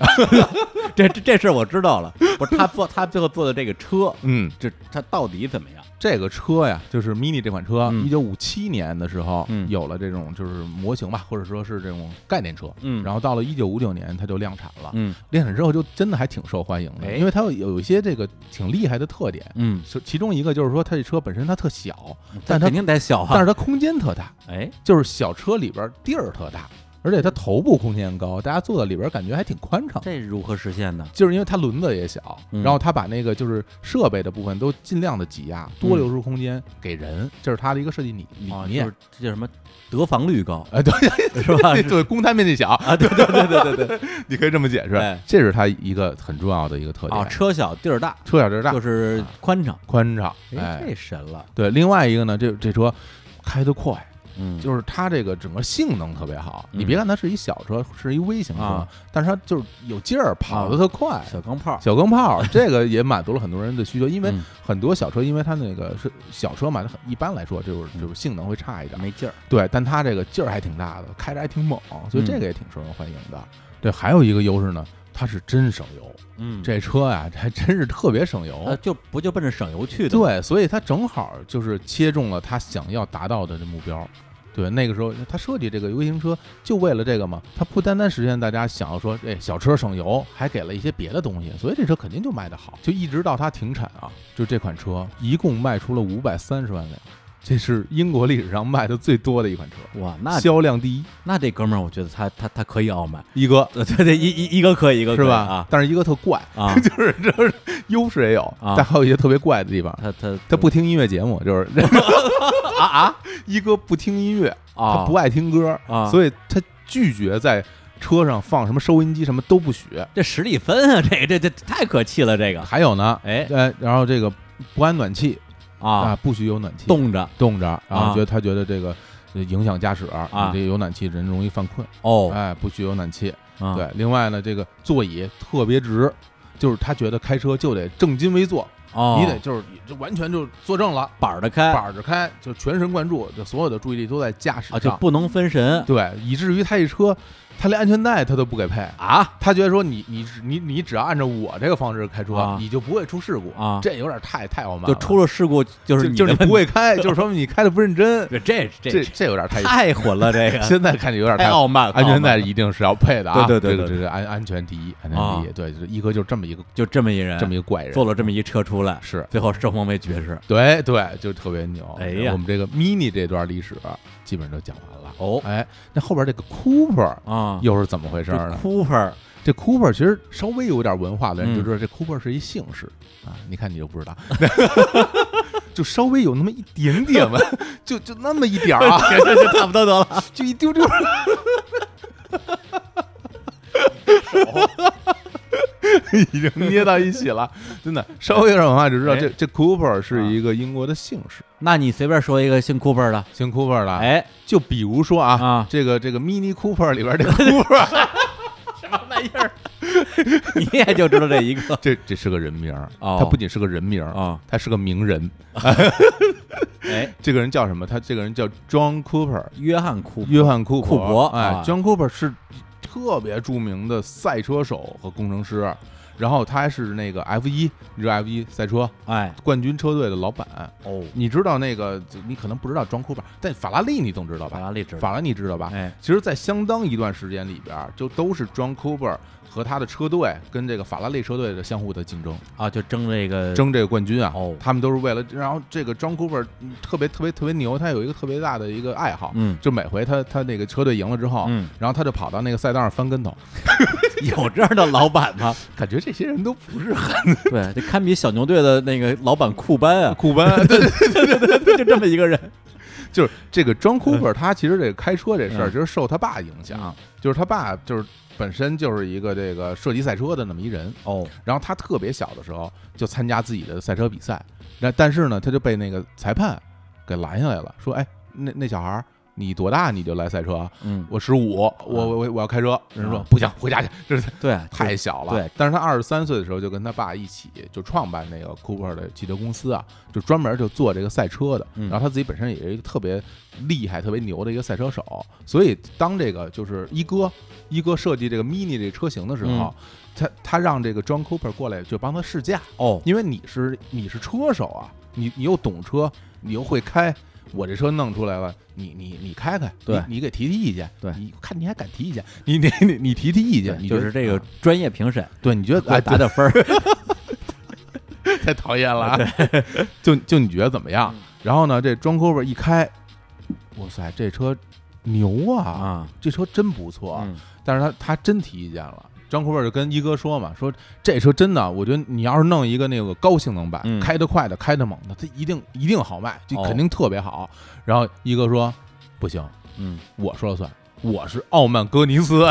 <laughs> 这这这事儿我知道了，不是他做他最后做的这个车，嗯，这他到底怎么样？这个车呀，就是 Mini 这款车，嗯一九五七年的时候嗯有了这种就是模型吧，或者说是这种概念车，嗯然后到了一九五九年它就量产了，嗯量产之后就真的还挺受欢迎的，哎因为它有有一些这个挺厉害的特点，嗯，就其中一个就是说它这车本身它特小，但它肯定得小啊。但是它空间特大，哎，就是小车里边地儿特大，而且它头部空间高，大家坐在里边感觉还挺宽敞。这如何实现呢？就是因为它轮子也小，嗯然后它把那个就是设备的部分都尽量的挤压，多留出空间给人，这是它的一个设计理理啊，就念是。这叫什么得房率高哎，对，<laughs> 是吧？<laughs> 对，公摊面积小，啊，对对对对对对对 <laughs> 你可以这么解释哎，这是它一个很重要的一个特点。啊，车小地儿大，车小地儿大，就是宽敞。宽敞，哎，哎，这神了。对。另外一个呢，这这车开得快，嗯，就是它这个整个性能特别好。嗯你别看它是一小车，是一微型车啊，但是它就是有劲儿，跑得特快。小钢炮。小钢炮，<laughs> 这个也满足了很多人的需求，因为嗯很多小车，因为它那个是小车嘛，它很一般来说就是就是性能会差一点，没劲儿。对，但它这个劲儿还挺大的，开着还挺猛，所以嗯这个也挺受人欢迎的。对，还有一个优势呢，它是真省油，嗯，这车呀还真是特别省油。呃就不就奔着省油去的？对，所以它正好就是切中了他想要达到的这目标。对，那个时候他设计这个微型车就为了这个嘛，他不单单实现大家想要说，哎，小车省油，还给了一些别的东西，所以这车肯定就卖得好。就一直到它停产啊，就这款车一共卖出了五百三十万辆，这是英国历史上卖的最多的一款车，哇，那销量第一。那这哥们儿，我觉得他他他可以傲慢。一哥对对对，一一一个可以，一个是吧？啊但是一哥特怪，啊，<laughs> 就是就是优势也有，啊但还有一些特别怪的地方。他他他不听音乐节目，就是 <laughs> 啊啊？<laughs> 一哥不听音乐，啊，他不爱听歌，啊，所以他拒绝在车上放什么收音机，什么都不许。这史蒂芬啊，这个这这太可气了，这个。还有呢，哎。呃，然后这个不安暖气啊，啊，不许有暖气，冻着。冻着，然啊。后觉得他觉得这个呃影响驾驶，啊。你这有暖气人容易犯困，哦，哎，不许有暖气。啊。对，另外呢，这个座椅特别直，就是他觉得开车就得正襟危坐，哦，你得就是就完全就坐正了，板儿的开板着开，就全神贯注，就所有的注意力都在驾驶啊，就。不能分神对，以至于他这车，他连安全带他都不给配。啊他觉得说你你你你只要按照我这个方式开车，啊你就不会出事故啊这有点太太傲慢了，就出了事故就是就就是不会开，<laughs> 就是说明你开的不认真，<laughs> 这这这这有点太。太混了，这个 <laughs> 现在看着有点太太傲慢了，安全带一定是要配的啊！对对对对这个这个安安全第一，安全啊第一。对，就是一哥就这么一个就这么一人，这么一个怪人，做了这么一车出来，是最后生逢为爵士。对对，就特别牛。哎呀我们这个 mini 这段历史基本上都讲完了。哦哎，那后边这个 Cooper 啊，又是怎么回事呢？Cooper 这 Cooper 其实稍微有点文化的人嗯就知道，这 Cooper 是一姓氏啊。你看你就不知道，<laughs> 就稍微有那么一点点吧，<laughs> 就就那么一点儿啊，<laughs> 这就差不多得了，就一丢丢。<laughs> 已经捏到一起了，真的稍微有点文化就知道，哎这这 Cooper 是一个英国的姓氏，那你随便说一个姓 Cooper 的，姓 Cooper 的。哎，就比如说啊，啊这个这个 Mini Cooper 里边这 Cooper，<laughs> 什么玩意儿？<laughs> 你也就知道这一个这这是个人名儿，哦他不仅是个人名儿，啊？他是个名人。哎，这个人叫什么？他这个人叫 John Cooper，约翰库约翰库库珀哎啊，John Cooper 是特别著名的赛车手和工程师。然后他还是那个 F 一，你知道 F 一赛车哎，冠军车队的老板。哦，你知道那个，你可能不知道庄库珀，但法拉利你总知道吧？法拉利知道，法拉利知道吧？哎，其实，在相当一段时间里边，就都是庄库珀和他的车队跟这个法拉利车队的相互的竞争啊，就争这个争这个冠军啊。哦，他们都是为了，然后这个庄库珀特别特别特别牛，他有一个特别大的一个爱好，嗯，就每回他他那个车队赢了之后，嗯，然后他就跑到那个赛道上翻跟头。<laughs> 有这样的老板吗？<laughs> 感觉这些人都不是很 <laughs> 对，这堪比小牛队的那个老板库班啊，库班，对对对对对，就这么一个人。就是这个 John Cooper，他其实这个开车这事儿，嗯就是受他爸影响，就是他爸就是本身就是一个这个射击赛车的那么一人哦，然后他特别小的时候就参加自己的赛车比赛，那但是呢，他就被那个裁判给拦下来了，说，哎，那那小孩儿。你多大你就来赛车？嗯，我十五，我我我要开车。人说不行，回家去，<laughs> 这是对太小了。对，但是他二十三岁的时候就跟他爸一起就创办那个 Cooper 的汽车公司啊，就专门就做这个赛车的。然后他自己本身也是一个特别厉害、特别牛的一个赛车手，所以当这个就是一哥一哥设计这个 Mini 这车型的时候，他他让这个 John Cooper 过来就帮他试驾哦，因为你是你是车手啊，你你又懂车，你又会开。我这车弄出来了，你你你开开，对，你给提提意见，对，你看你还敢提意见，你你你你提提意见，你就是这个专业评审，对，你觉得哎打点分儿，<laughs> 太讨厌了，<laughs> 就就你觉得怎么样？然后呢，这装 cover 一开，哇塞，这车牛啊啊，这车真不错，但是他他真提意见了。张库珀就跟一哥说嘛，说这车真的，我觉得你要是弄一个那个高性能版，开得快的，开得猛的，它一定一定好卖，就肯定特别好。然后一哥说不行，嗯，我说了算，我是傲慢哥尼斯，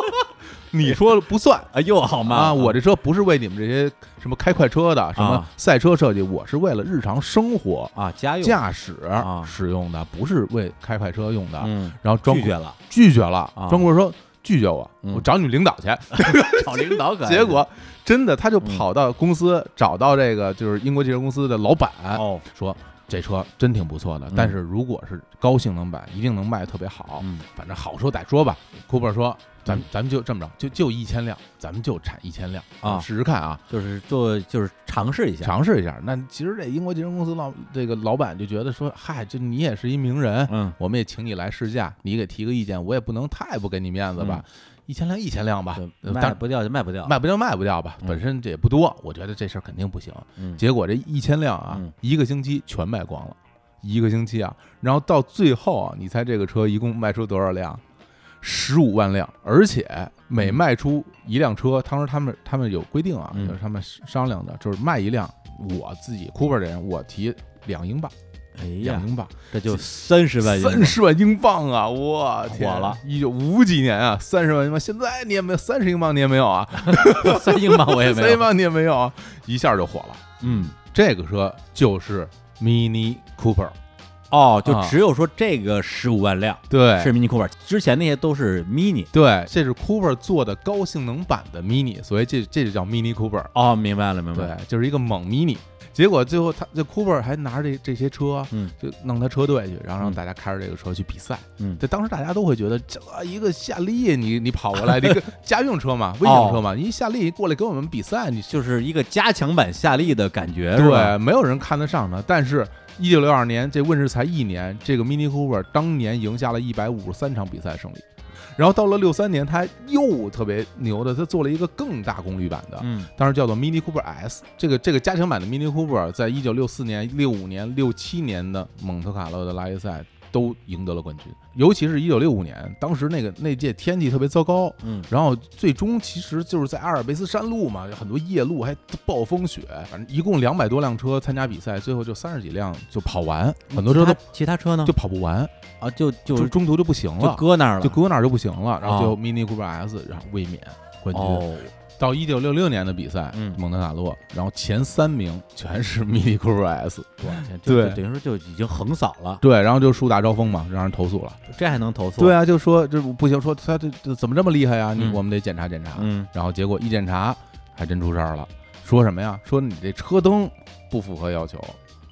<laughs> 你说了不算啊，又好吗？啊，我这车不是为你们这些什么开快车的，什么赛车设计，我是为了日常生活啊，家用驾驶使用的，不是为开快车用的。嗯，然后拒绝了，拒绝了。张库珀说。拒绝我，嗯我找你们领导去，<laughs> 找领导可。<laughs> 结果真的，他就跑到公司找到这个就是英国汽车公司的老板，哦，说这车真挺不错的，但是如果是高性能版，一定能卖特别好。嗯，反正好说歹说吧。库珀说。咱咱们就这么着，就就一千辆，咱们就产一千辆啊，试试看啊，就是做就是尝试一下，尝试一下。那其实这英国金融公司老这个老板就觉得说，嗨，就你也是一名人，嗯，我们也请你来试驾，你给提个意见，我也不能太不给你面子吧。一千辆一千辆吧，卖不掉就卖不掉，卖不掉卖不掉吧，本身这也不多，我觉得这事儿肯定不行。嗯，结果这一千辆啊，一个星期全卖光了，一个星期啊，然后到最后啊，你猜这个车一共卖出多少辆？十五万辆，而且每卖出一辆车，当时他们他们有规定啊，就是他们商量的，就是卖一辆，我自己 Cooper 的人，我提两英镑，哎呀，两英镑，这就三十万，三十万英镑啊！我火了，一九五几年啊，三十万英镑，现在你也没有三十英镑，你也没有啊，<laughs> 三英镑我也没有，三英镑你也没有啊，一下就火了。嗯，这个车就是 Mini Cooper。哦，就只有说这个十五万辆，对，是 Mini Cooper，之前那些都是 Mini，对，这是 Cooper 做的高性能版的 Mini，所以这这就叫 Mini Cooper。哦，明白了，明白了，对，就是一个猛 Mini。结果最后他这 Cooper 还拿着这这些车，嗯，就弄他车队去，然后让大家开着这个车去比赛。嗯，这当时大家都会觉得这一个夏利，你你跑过来，<laughs> 这个家用车嘛，微型车嘛，一夏利过来跟我们比赛，你就是一个加强版夏利的感觉，对，没有人看得上他，但是。一九六二年，这问世才一年，这个 Mini Cooper 当年赢下了一百五十三场比赛胜利。然后到了六三年，他又特别牛的，他做了一个更大功率版的，嗯，当时叫做 Mini Cooper S。这个这个加强版的 Mini Cooper，在一九六四年、六五年、六七年的蒙特卡洛的拉力赛。都赢得了冠军，尤其是一九六五年，当时那个那届天气特别糟糕，嗯，然后最终其实就是在阿尔卑斯山路嘛，有很多夜路还暴风雪，反正一共两百多辆车参加比赛，最后就三十几辆就跑完，很多车都其他车呢？就跑不完。啊，就就中途就不行了，就搁那儿了，就搁那儿就不行了，然后就 Mini Cooper S 然后卫冕冠军。到一九六六年的比赛，嗯，蒙特卡洛，然后前三名全是 Mini Cooper S，对，等于说就已经横扫了，对，然后就树大招风嘛，让人投诉了，这还能投诉？对啊，就说这不行，说他这怎么这么厉害呀？你我们得检查检查，嗯，然后结果一检查，还真出事儿了，说什么呀？说你这车灯不符合要求，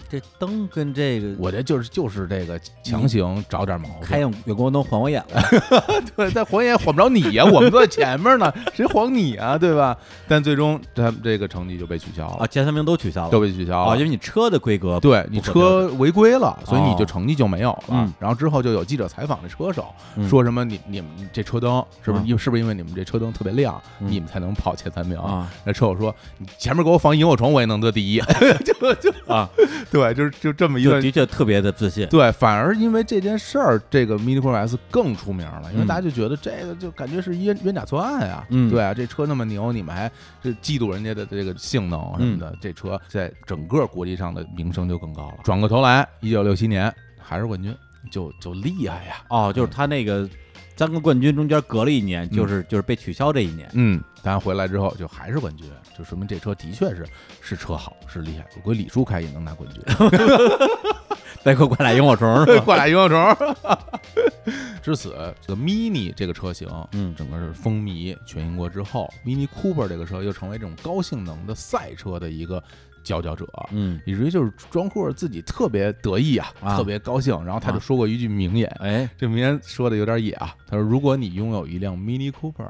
这灯跟这个我这就是就是这个强行找点毛病，开远光灯晃我眼了，<laughs> 对，但晃眼晃不着你呀，我们都在前面呢，谁晃你啊，对吧？但最终他这个成绩就被取消了啊，前三名都取消了，都被取消啊，了，因为你车的规格对你车违规了，所以你就哦成绩就没有了嗯。然后之后就有记者采访这车手，嗯说什么你你们这车灯是不是嗯因为是不是因为你们这车灯特别亮，嗯你们才能跑前三名？啊那车手说你前面给我放萤火虫，我也能得第一，<laughs> 就就啊，<laughs> 对，就是就这么一个的确特别的自信，对，反而因为这件事儿，这个 Mini Cooper S 更出名了，因为嗯大家就觉得这个就感觉是冤冤假错案呀，嗯对啊，这车那么牛，你们还这嫉妒人家的这个性能什么的，嗯这车在整个国际上的名声就更高了。转过头来，一九六七年还是冠军，就就厉害呀，哦，就是他那个三个冠军中间隔了一年，就是就是被取消这一年，嗯，但回来之后就还是冠军，就说明这车的确是是车好，是厉害。我估计李叔开也能拿冠军。再给我挂俩萤火虫？<laughs> 挂俩萤火虫。至此，这个 Mini 这个车型，嗯整个是风靡全英国之后，Mini Cooper 这个车又成为这种高性能的赛车的一个佼佼者。嗯，以至于就是庄库尔自己特别得意啊，啊。特别高兴，然后他就啊。说过一句名言，哎，这名言说的有点野啊，他说：“如果你拥有一辆 Mini Cooper，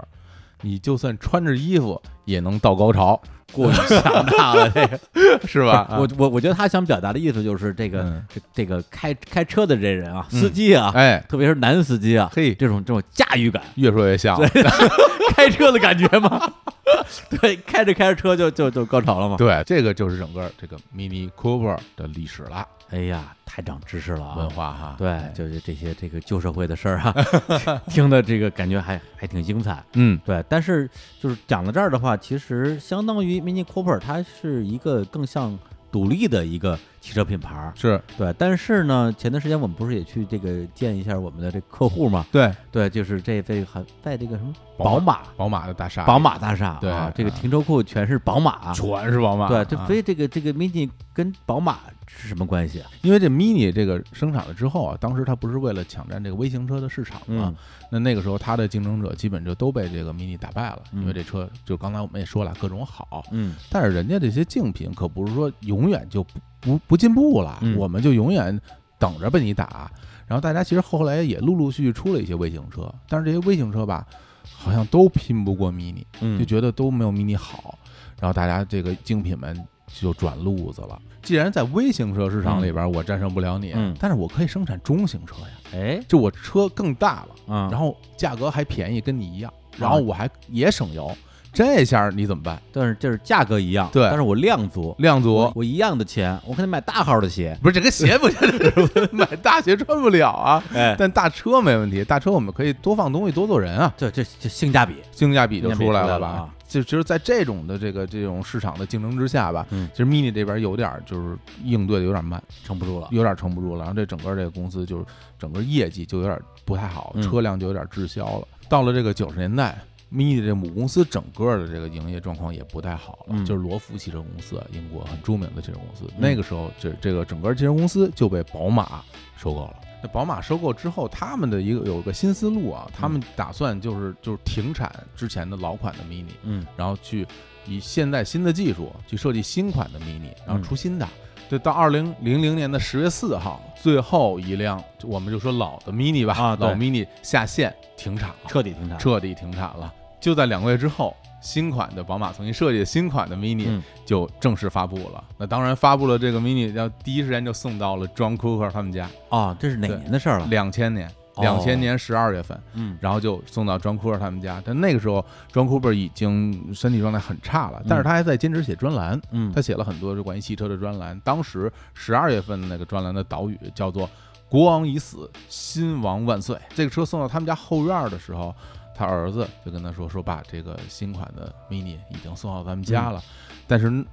你就算穿着衣服也能到高潮，过于强大了，这个。<laughs> 是吧？”我我我觉得他想表达的意思就是这个嗯。这这个开开车的这人啊，嗯。司机啊，哎，特别是男司机啊，嘿，这种这种驾驭感，越说越像，<laughs> 开车的感觉吗？<laughs> 对，开着开着车就就就高潮了嘛？对，这个就是整个这个 Mini Cooper 的历史了，哎呀，太长知识了文啊！化哈，对哎，就是这些这个旧社会的事儿啊，<laughs> 听的这个感觉还还挺精彩。嗯，对，但是就是讲到这儿的话，其实相当于 Mini Cooper 它是一个更像独立的一个汽车品牌。是对，但是呢，前段时间我们不是也去这个见一下我们的这客户嘛？对，对，就是这这还在这个什么宝宝马宝马的大厦，宝马大厦对。啊，这个啊停车库全是宝马。全是宝马，对，所以这个这个 Mini 跟宝马是什么关系啊？因为这 Mini 这个生产了之后啊，当时它不是为了抢占这个微型车的市场嘛，嗯。那那个时候它的竞争者基本就都被这个 Mini 打败了，因为嗯。这车就刚才我们也说了，各种好，嗯。但是人家这些竞品可不是说永远就不不不进步了，嗯。我们就永远等着被你打。然后大家其实后来也陆陆续续出了一些微型车，但是这些微型车吧，好像都拼不过 Mini，嗯，就觉得都没有 Mini 好，然后大家这个精品们就转路子了。既然在微型车市场里边我战胜不了你，嗯。但是我可以生产中型车呀，哎。就我车更大了，啊，然后价格还便宜，跟你一样，然后我还也省油，这下你怎么办？但是就是价格一样，对。但是我量足，量足。我，我一样的钱，我可以买大号的鞋，不是这个鞋不行 <laughs> 买大鞋穿不了啊，<laughs> 哎，但大车没问题，大车我们可以多放东西，多坐人啊，这这这性价比，性价比就出来了吧？就其实，在这种的这个这种市场的竞争之下吧，嗯。其实 mini 这边有点就是应对的有点慢，撑不住了，有点撑不住了，然后这整个这个公司就是整个业绩就有点不太好，嗯。车辆就有点滞销了。到了这个九十年代。Mini 的这母公司整个的这个营业状况也不太好了，嗯就是罗孚汽车公司，英国很著名的汽车公司。嗯那个时候，这这个整个汽车公司就被宝马收购了。那宝马收购之后，他们的一个有个新思路啊，他们打算就是就是停产之前的老款的 mini，嗯然后去以现在新的技术去设计新款的 mini，然后嗯出新的。对，到二零零零年的十月四号，最后一辆我们就说老的 mini 吧，啊老 mini 下线停产了，彻底停产，彻底停产了。就在两个月之后，新款的宝马重新设计的新款的 mini 嗯就正式发布了。那当然，发布了这个 mini，要第一时间就送到了 John Cooper 他们家，啊，这是哪年的事儿了？两千年，哦两千年十二月份。嗯然后就送到庄库尔他们家。但那个时候，庄库尔已经身体状态很差了，但是他还在坚持写专栏，嗯，他写了很多关于汽车的专栏。当时十二月份的那个专栏的导语叫做“国王已死，新王万岁”。这个车送到他们家后院的时候，他儿子就跟他说：“说爸，这个新款的 mini 已经送到咱们家了。但是嗯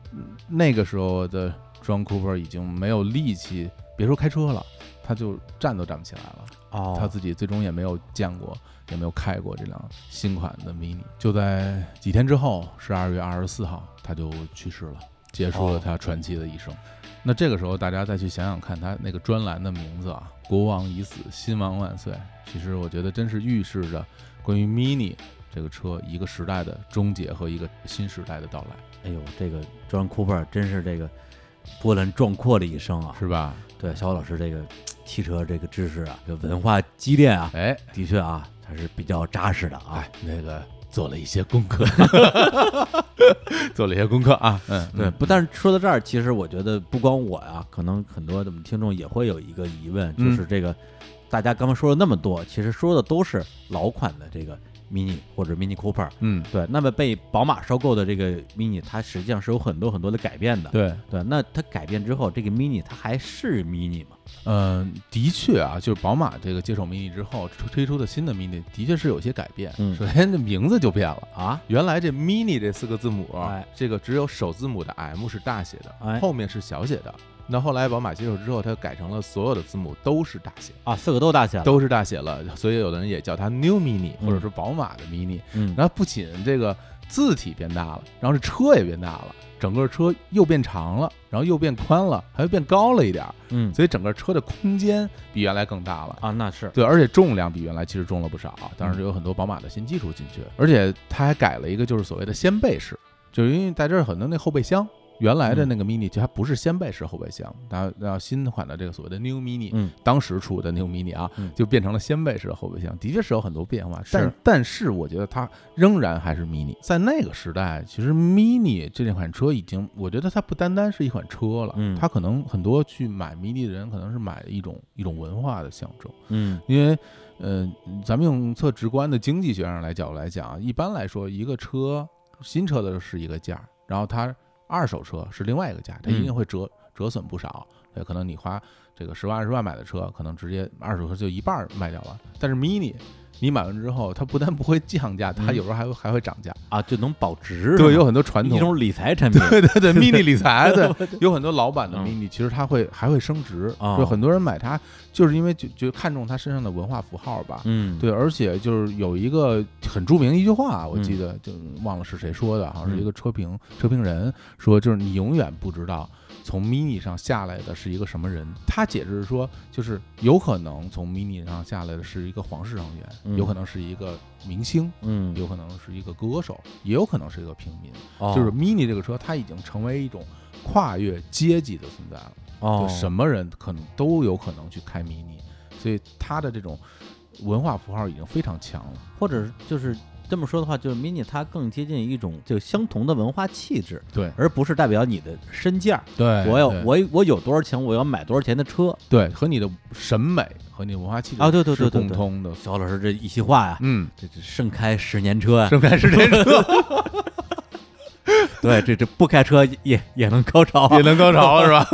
那个时候的 John Cooper 已经没有力气，别说开车了，他就站都站不起来了。哦，他自己最终也没有见过，也没有开过这辆新款的 mini。就在几天之后，十二月二十四号，他就去世了，结束了哦他传奇的一生。那这个时候，大家再去想想看，他那个专栏的名字啊，“国王已死，新王万岁”，其实我觉得真是预示着关于 mini 这个车一个时代的终结和一个新时代的到来。哎呦，这个 John Cooper 真是这个波澜壮阔的一生啊！是吧？对，小欧老师这个汽车这个知识啊，这文化积淀啊，哎，的确啊，还是比较扎实的啊。哎，那个做了一些功课，<laughs> 做了一些功课啊。嗯，对，不但是说到这儿，其实我觉得不光我呀，可能很多的听众也会有一个疑问，就是这个大家刚刚说了那么多，其实说的都是老款的这个。mini 或者 mini Cooper，嗯，对，那么被宝马收购的这个 mini，它实际上是有很多很多的改变的，对对。那它改变之后，这个 mini 它还是 mini 吗？嗯，的确啊，就是宝马这个接手 mini 之后推出的新的 mini，的确是有些改变。嗯，首先这名字就变了啊，原来这 mini 这四个字母，哎，这个只有首字母的 M 是大写的，哎，后面是小写的。那后来宝马接手之后，它改成了所有的字母都是大写啊，四个都大写，都是大写了，所以有的人也叫它 New Mini，或者是宝马的 Mini。嗯，然后不仅这个字体变大了，然后这车也变大了，整个车又变长了，然后又变宽了，还变高了一点。嗯，所以整个车的空间比原来更大了啊，那是对，而且重量比原来其实重了不少。当然是有很多宝马的新技术进去，而且它还改了一个就是所谓的掀背式，就是因为在这儿很多那后备箱。原来的那个 mini 就还不是掀背式后备箱，然后然后新款的这个所谓的 new mini，嗯，当时出的 new mini 啊，就变成了掀背式的后备箱，的确是有很多变化，但但是我觉得它仍然还是 mini。在那个时代，其实 mini 这款车已经，我觉得它不单单是一款车了，嗯，它可能很多去买 mini 的人可能是买一种一种文化的象征，嗯，因为，呃，咱们用特直观的经济学上来角度来讲，一般来说，一个车新车的是一个价，然后它。二手车是另外一个价，它一定会折折损不少。对，可能你花这个十万二十万买的车，可能直接二手车就一半卖掉了。但是 mini。你买完之后，它不但不会降价，它有时候还会还会涨价啊，就能保值。对，有很多传统一种理财产品。对对对，<laughs> mini 理财 <laughs> 对，有很多老版的 mini，其实它会还会升值。就很多人买它，就是因为就就看中它身上的文化符号吧。嗯，对，而且就是有一个很著名一句话，我记得就忘了是谁说的，好像是一个车评车评人说，就是你永远不知道。从 mini 上下来的是一个什么人？他解释说，就是有可能从 mini 上下来的是一个皇室成员，有可能是一个明星，嗯，有可能是一个歌手，也有可能是一个平民。就是 mini 这个车，它已经成为一种跨越阶级的存在了。哦，就什么人可能都有可能去开 mini，所以它的这种文化符号已经非常强了，或者就是。这么说的话，就是 mini 它更接近一种就相同的文化气质，对，而不是代表你的身价。对，我有我我有多少钱，我要买多少钱的车。对，和你的审美和你的文化气质啊，对对对对，共通的。小老师这一席话呀，嗯，这这盛开十年车啊，盛开十年车。<laughs> <laughs> 对，这这不开车也也能高潮，也能高潮 <laughs> 是吧？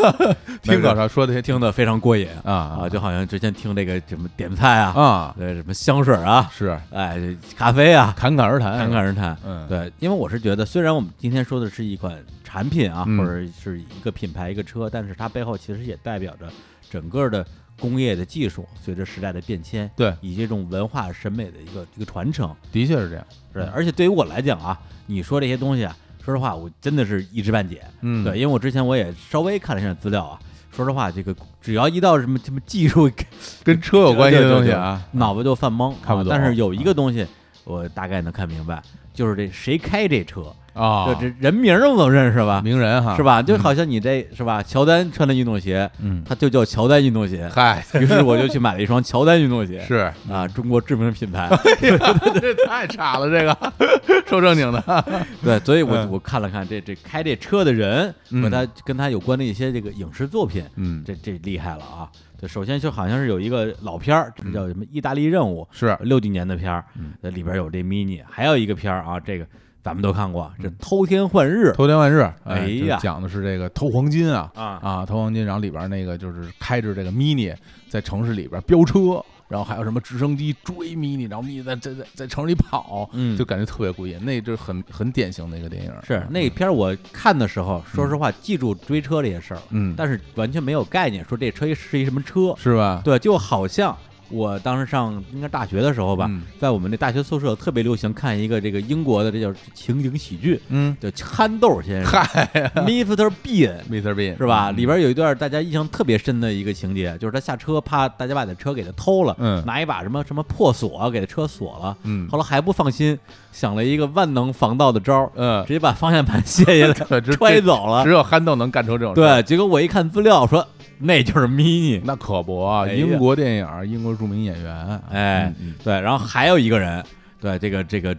听高潮说的听得非常过瘾啊啊，就好像之前听这个什么点菜啊啊，对什么香水啊，是哎咖啡啊，侃侃而谈，侃侃而谈。嗯，对，因为我是觉得，虽然我们今天说的是一款产品啊，或者是一个品牌一个车，但是它背后其实也代表着整个的工业的技术随着时代的变迁，对，以及这种文化审美的一个一个传承，的确是这样。对，而且对于我来讲啊，你说这些东西啊。说实话，我真的是一知半解。嗯，对，因为我之前我也稍微看了一下资料啊。说实话，这个只要一到什么什么技术 <laughs> 跟车有关系的东西啊，脑子就犯懵，看不懂。但是有一个东西，我大概能看明白，就是这谁开这车。啊，这人名我都认识吧？名人哈，是吧？就好像你这是吧？乔丹穿的运动鞋，嗯，它就叫乔丹运动鞋。嗨，于是我就去买了一双乔丹运动鞋。<laughs> 是啊，中国知名品牌。<laughs> 这太差了，这个 <laughs> 说正经的。对，所以我我看了看这这开这车的人和他跟他有关的一些这个影视作品，嗯，这这厉害了啊！对，首先就好像是有一个老片儿，这叫什么《意大利任务》，是六几年的片儿，那里边有这 mini，还有一个片儿啊，这个。咱们都看过这偷天换日，偷天换日，哎呀，讲的是这个偷黄金啊啊啊，偷黄金，然后里边那个就是开着这个 mini 在城市里边飙车，然后还有什么直升机追 mini，然后 mini 在在在在城里跑，嗯，就感觉特别过瘾。那就是很很典型的一个电影。是那片我看的时候，说实话记住追车这些事儿，嗯，但是完全没有概念，说这车是一什么车，是吧？对，就好像。我当时上应该大学的时候吧，嗯在我们那大学宿舍特别流行看一个这个英国的这叫情景喜剧，嗯，叫《憨豆先生》嗨，Mr. Bean。，Mr. Bean 是吧？嗯里边有一段大家印象特别深的一个情节，就是他下车，怕大家把他车给他偷了，嗯拿一把什么什么破锁给他车锁了。嗯后来还不放心，想了一个万能防盗的招直，接把方向盘卸下来 <laughs> 揣走了只。有憨豆能干出这种事。对，结果我一看资料说那就是 mini，那可不英国电影，英国著名演员，哎嗯，对，然后还有一个人，对这个这个，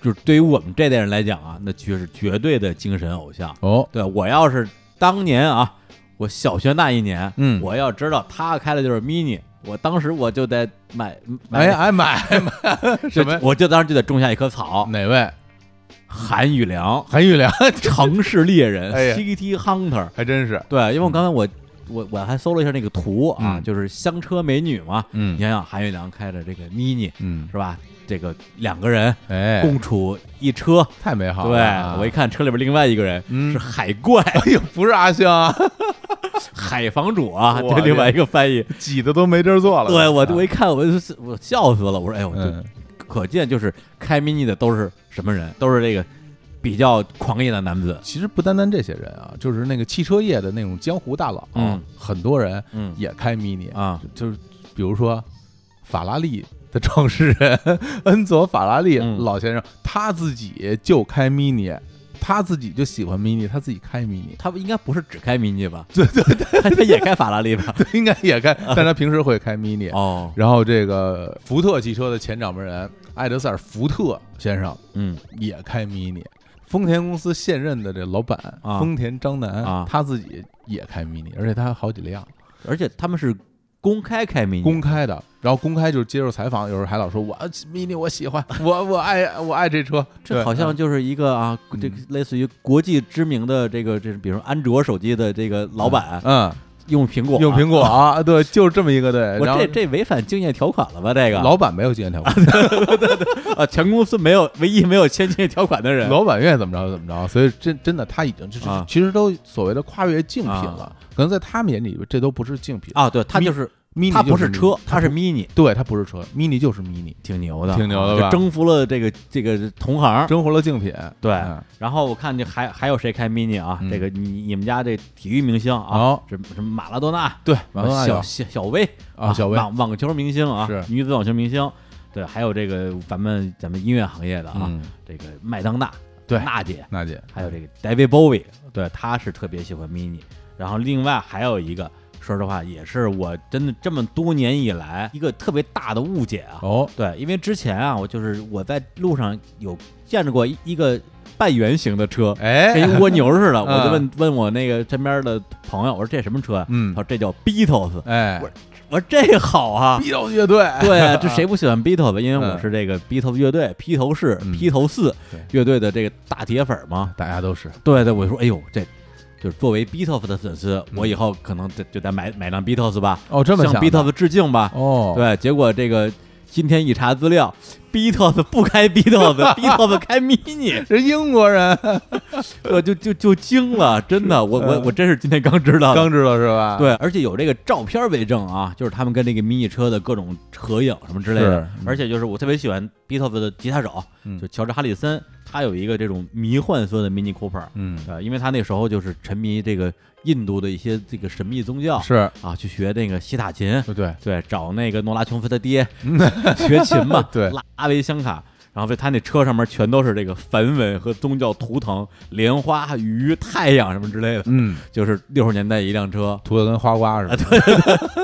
就是对于我们这代人来讲啊，那绝是绝对的精神偶像。哦，对我要是当年啊，我小学那一年，嗯我要知道他开的就是 mini，我当时我就得买，买买买什么？我就当时就得种下一棵草。哪位？韩宇良，韩宇良，<laughs> 城市猎人哎呀，City Hunter。还真是，对，因为我刚才我我我还搜了一下那个图啊，嗯就是香车美女嘛。嗯你想想，韩宇良开着这个 mini 嗯，是吧？这个两个人哎，共处一车，太美好对了啊。我一看车里边另外一个人嗯是海怪，哎呦，不是阿香啊，<laughs> 海房主啊，我这另外一个翻译。挤的都没地儿坐了。对我啊我一看我就我笑死了，我说哎呦，就嗯，可见就是开 mini 的都是什么人？都是这个比较狂野的男子。其实不单单这些人啊，就是那个汽车业的那种江湖大佬，嗯很多人嗯也开 mini 啊，就是比如说法拉利的创始人 <laughs> 恩佐法拉利嗯老先生，他自己就开 mini，他自己就喜欢 mini，他自己开 mini，他应该不是只开 mini 吧？<laughs> 对对对，他也开法拉利吧？<laughs> 应该也开，但他平时会开 mini。哦，然后这个福特汽车的前掌门人艾德塞尔·福特先生嗯也开 mini。丰田公司现任的这老板啊。丰田章男啊。他自己也开 mini，而且他还好几辆。而且他们是公开开 mini，公开的，然后公开就是接受采访，有时候还老说我 mini 我喜欢，<laughs> 我我爱我爱这车，对。这好像就是一个啊，这个嗯类似于国际知名的这个这，比如说安卓手机的这个老板。嗯，用苹果，用苹果啊，<laughs> 对，就是这么一个对，我这这违反竞业条款了吧？这个？老板没有竞业条款，<laughs> 啊，全公司没有唯一没有签竞业条款的人，老板愿意怎么着就怎么着，所以真真的他已经就是啊。其实都所谓的跨越竞品啊。了，可能在他们眼里这都不是竞品。啊，对，他就是，mini 他就不是车，它是 mini，对，它不是车，mini 就是 mini，挺牛的，挺牛的吧啊就征服了这个这个同行。征服了竞品，对嗯然后我看这还还有谁开 mini 啊？嗯这个你你们家这体育明星啊，哦什么什么马拉多纳、对，马东纳小小小威啊，小威网网球明星啊，是女子网球明星，对，还有这个咱们咱们音乐行业的啊，嗯，这个麦当娜，对娜姐，娜姐，还有这个 David Bowie，对，他是特别喜欢 mini。然后另外还有一个，说实话，也是我真的这么多年以来一个特别大的误解啊。哦，对，因为之前啊，我就是我在路上有见着过一一个半圆形的车，哎，跟一蜗牛似的，<laughs> 嗯我就问问我那个身边的朋友，我说这什么车呀？嗯他说这叫 Beatles。哎我我说这好啊，，<laughs> Beatles 乐队，对啊，这谁不喜欢 Beatles？因为我嗯是这个 Beatles 乐队披头士、嗯披头四乐队的这个大铁粉嘛。大家都是，对对，我说哎呦，这就是作为 Beatles 的粉丝，嗯我以后可能得就得买买辆 Beatles 吧，哦，这么向想的 Beatles 致敬吧。哦，对，结果这个今天一查资料，Beatles 不开 Beatles，Beatles <laughs> 开 Mini，<laughs> 是英国人 <laughs> 我就就就惊了，真的，我我我真是今天刚知道的。刚知道是吧？对，而且有这个照片为证啊，就是他们跟那个 mini 车的各种合影什么之类的而且就是我特别喜欢 Beatles 的吉他手，嗯就乔治哈里森，他有一个这种迷幻色的 Mini Cooper，嗯，呃，因为他那时候就是沉迷这个印度的一些这个神秘宗教是，啊，去学那个西塔琴，对。对，找那个诺拉琼斯他爹 <laughs> 学琴嘛，<laughs> 对。拉拉维香卡。然后所以他那车上面全都是这个梵文和宗教图腾、莲花、鱼、太阳什么之类的，嗯，就是六十年代一辆车。涂的跟花瓜似啊，的，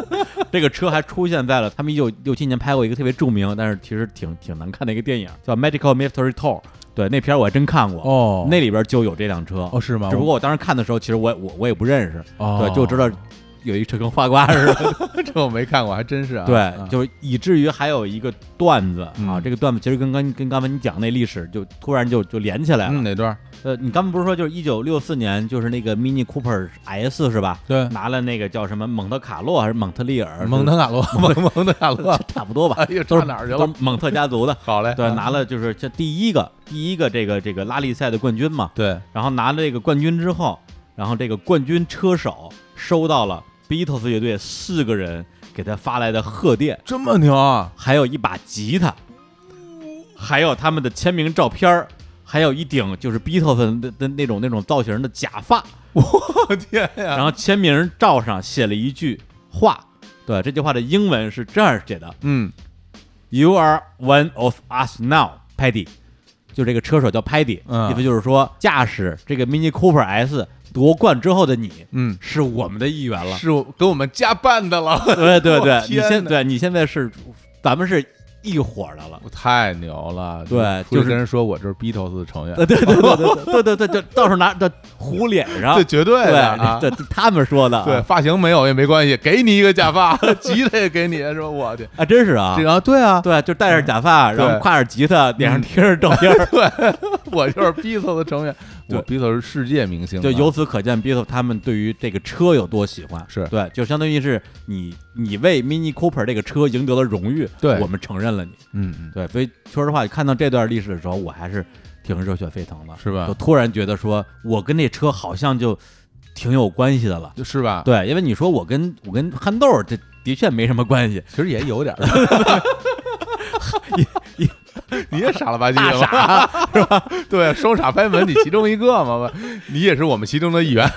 对，<laughs> 这个车还出现在了他们一九六七年拍过一个特别著名，但是其实挺挺难看的一个电影，叫《Medical Mystery Tour》。对，那片儿我还真看过，哦，那里边就有这辆车。哦是吗？只不过我当时看的时候，其实我我我也不认识，哦对，就知道有一车跟花瓜似的。<laughs> 这我没看过，还真是啊，对就是以至于还有一个段子啊，嗯这个段子其实跟刚跟刚才你讲那历史就突然就就连起来了。嗯哪段？呃，你刚才不是说就是一九六四年，就是那个 Mini Cooper S 是吧？对，拿了那个叫什么蒙特卡洛还是蒙特利尔？蒙特卡洛，蒙 <laughs> 蒙特卡洛，差不多吧，哎呦，都是差哪儿去了都？蒙特家族的。<laughs> 好嘞，对，啊拿了就是这第一个第一个这个这个拉力赛的冠军嘛，对，然后拿了这个冠军之后，然后这个冠军车手收到了 Beatles 乐队四个人给他发来的贺电，这么牛啊！还有一把吉他，还有他们的签名照片儿，还有一顶就是 Beatles 的的那种那种造型的假发，<laughs> 我天呀！然后签名照上写了一句话，对，这句话的英文是这样写的嗯：“You are one of us now, Paddy。”就这个车手叫 Paddy，、嗯意思就是说驾驶这个 Mini Cooper S 夺冠之后的你，嗯，是我们的一员了，是给我们加班的了。<laughs> 对对对，你现对，你现在是咱们是一伙的了。太牛了，对，就跟人说我这是 Beatles 成员。对对对对对对对，到时候拿在糊脸上，这绝对的。这他们说的，对发型没有也没关系，给你一个假发，<laughs> 吉他也给你，是吧？我的，啊，真是啊，对啊，对，就戴着假发，然后挎着吉他，脸上贴着照音。<laughs> 对，我就是 Beatles 成员。我 Beatles 是世界明星啊，就由此可见，Beatles 他们对于这个车有多喜欢，是。对，就相当于是你你为 Mini Cooper 这个车赢得了荣誉，对。我们承认了你，嗯嗯，对，所以说实话，看到这段历史的时候，我还是挺热血沸腾的，是吧？就突然觉得说，我跟这车好像就挺有关系的了。是吧？对，因为你说我跟我跟憨豆儿这的确没什么关系，其实也有点儿，<laughs> <laughs> <laughs> 你也傻了吧唧的吧？<laughs> 是吧？对，双傻拍门，你其中一个嘛，<laughs> 你也是我们其中的一员。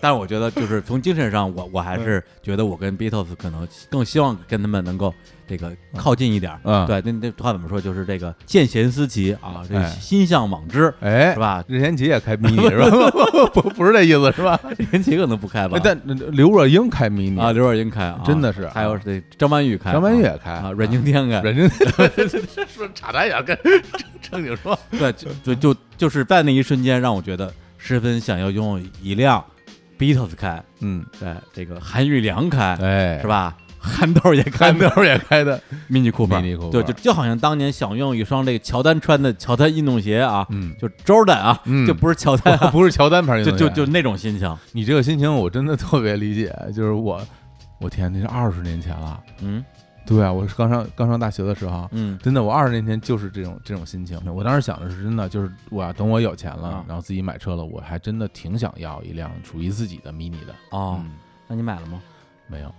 但是我觉得就是从精神上，我我还是觉得我跟 Beatles 可能更希望跟他们能够这个靠近一点儿。嗯对，那那话怎么说？就是这个见贤思齐啊，这哎心向往之，哎，是？吧？任贤齐也开 mini <laughs> 是吧？<laughs> 不不是这意思是吧？任贤齐可能不开吧哎，但刘若英开 mini 啊，刘若英开啊，真的是还有这张曼玉开，张曼玉也开啊，阮经天开，阮经 <laughs> 说插单眼跟正经说，对，就就就就是在那一瞬间，让我觉得十分想要拥有一辆 Beatles 开，嗯，对，这个韩玉良开，哎，是？吧？憨豆也开憨豆也开的，Mini Cooper，对，就就好像当年想用一双这个乔丹穿的乔丹运动鞋啊，嗯，就 Jordan 啊，嗯就不是乔丹啊，<laughs> 不是乔丹牌运就就就那种心情，你这个心情我真的特别理解，就是我，我天，那是二十年前了。嗯对啊，我是刚上刚上大学的时候，嗯。真的，我二十年前就是这种这种心情。我当时想的是，真的就是我要等我有钱了啊，然后自己买车了，我还真的挺想要一辆属于自己的 mini 的。哦，嗯，那你买了吗？没有。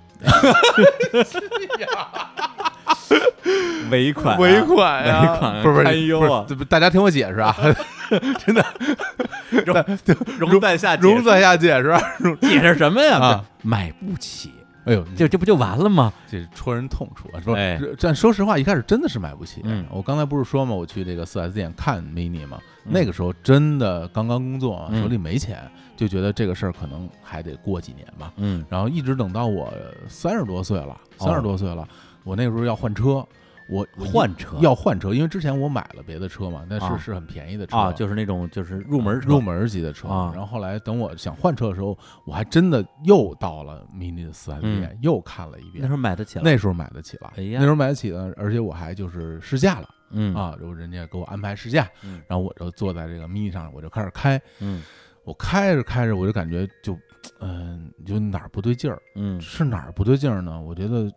尾款啊，尾款呀，尾款不是不是堪忧啊。不是大家听我解释啊，<laughs> 真的。容 <laughs> 在下解释。容在下解释。解释什么呀？啊。买不起，哎呦，这这不就完了吗？这戳人痛处啊！说哎，这但说实话，一开始真的是买不起。嗯我刚才不是说嘛，我去这个四 S 店看 mini 嘛，嗯那个时候真的刚刚工作，嗯手里没钱，就觉得这个事儿可能还得过几年吧。嗯然后一直等到我三十多岁了，哦三十多岁了，我那个时候要换车，我换车。要换车，因为之前我买了别的车嘛，那啊。是是很便宜的车啊，就是那种就是入门车。入门级的车。啊。然后后来等我想换车的时候，我还真的又到了 mini 的四 S 店，又看了一遍那时。候买得起了，那时候买得起了，哎呀那时候买得起了，而且我还就是试驾了、嗯啊，然后人家给我安排试驾，嗯。然后我就坐在这个 mini 上，我就开始开，嗯。我开着开着我就感觉就，嗯、就哪儿不对劲儿，嗯。是哪儿不对劲儿呢？我觉得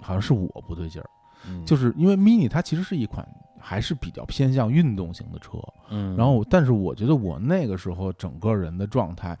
好像是我不对劲儿，嗯，就是因为 mini 它其实是一款还是比较偏向运动型的车，嗯，然后但是我觉得我那个时候整个人的状态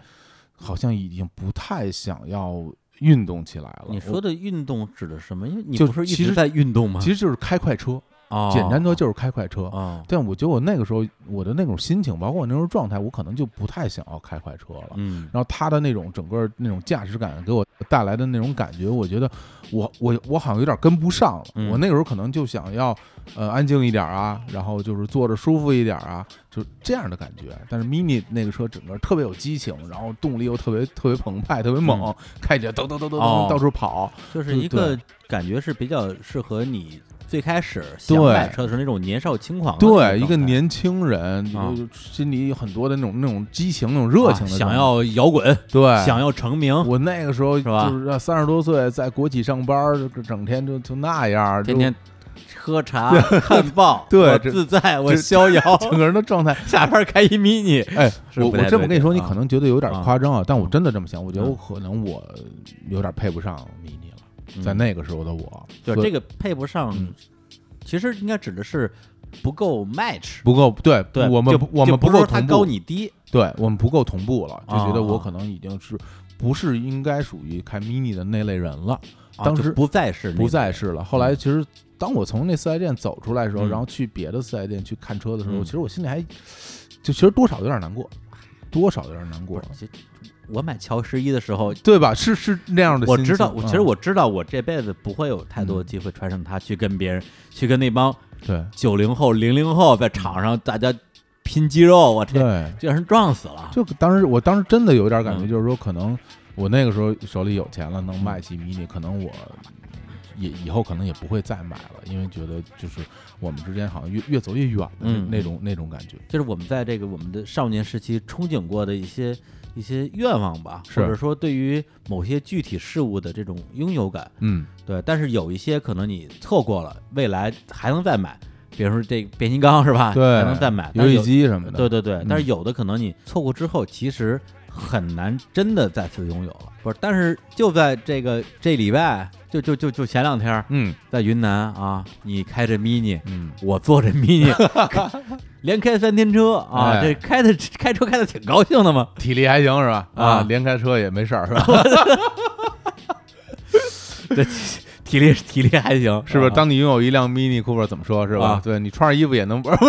好像已经不太想要运动起来了。你说的运动指的什么？因为你就不是一其实直在运动吗？其实就是开快车，啊，简单说就是开快车。啊，但我觉得我那个时候我的那种心情，包括我那时候状态，我可能就不太想要开快车了。嗯然后它的那种整个那种驾驶感给我带来的那种感觉，我觉得我我我好像有点跟不上了。嗯我那个时候可能就想要呃安静一点啊，然后就是坐着舒服一点啊，就这样的感觉。但是 mini 那个车整个特别有激情，然后动力又特别特别澎湃，特别猛，嗯开起来噔噔噔噔哦噔到处跑。就是一个感觉是比较适合你最开始想对。买车的时候那种年少轻狂对，一个年轻人，心里有很多的那种那种激情、那种热情的啊想要摇滚，对。想要成名，我那个时候是吧？就是三十多岁，在国企上班，就整天就就那样，天天喝茶看报，<laughs> 对自在，我逍遥，<laughs> 整个人的状态。下班开一 mini，哎，我我这么跟你说，你可能觉得有点夸张啊，但我嗯真的这么想，我觉得嗯。我可能我有点配不上 mini 了，嗯在那个时候的我，所以就这个配不上嗯，其实应该指的是不够 match，不够，对对，我们我们不够同步，高你低，对我们不够同步了，就觉得我哦可能已经是不是应该属于开 mini 的那类人了，啊当时不再是不再是了。后来其实当我从那四 S 店走出来的时候，嗯。然后去别的四 S 店去看车的时候，嗯。其实我心里还就其实多少有点难过，多少有点难过我买乔十一的时候，对吧？是是那样的我知道，我其实嗯我知道，我这辈子不会有太多的机会穿上它去跟别人，去跟那帮对九零后、零零后在场上大家拼肌肉，我天对，就让人撞死了。就当时我当时真的有点感觉，嗯就是说可能我那个时候手里有钱了，能买起 mini，可能我也以后可能也不会再买了，因为觉得就是我们之间好像越越走越远的那嗯那种那种感觉。就是我们在这个我们的少年时期憧憬过的一些一些愿望吧，或者说对于某些具体事物的这种拥有感，嗯，对。但是有一些可能你错过了，未来还能再买，比如说这个变形金刚是吧？对，还能再买。游戏机什么的，对对对，嗯但是有的可能你错过之后，其实很难真的再次拥有了。不是，但是就在这个这礼拜，就就就就前两天，嗯在云南啊，你开着 mini，嗯，我坐着 mini，<laughs> 连开三天车啊，哎这开的开车开的挺高兴的嘛。体力还行是吧？啊连开车也没事儿是吧？<laughs> 这体力体力还行，是不是？啊当你拥有一辆 Mini Cooper，怎么说是吧啊？对你穿上衣服也能玩。<laughs>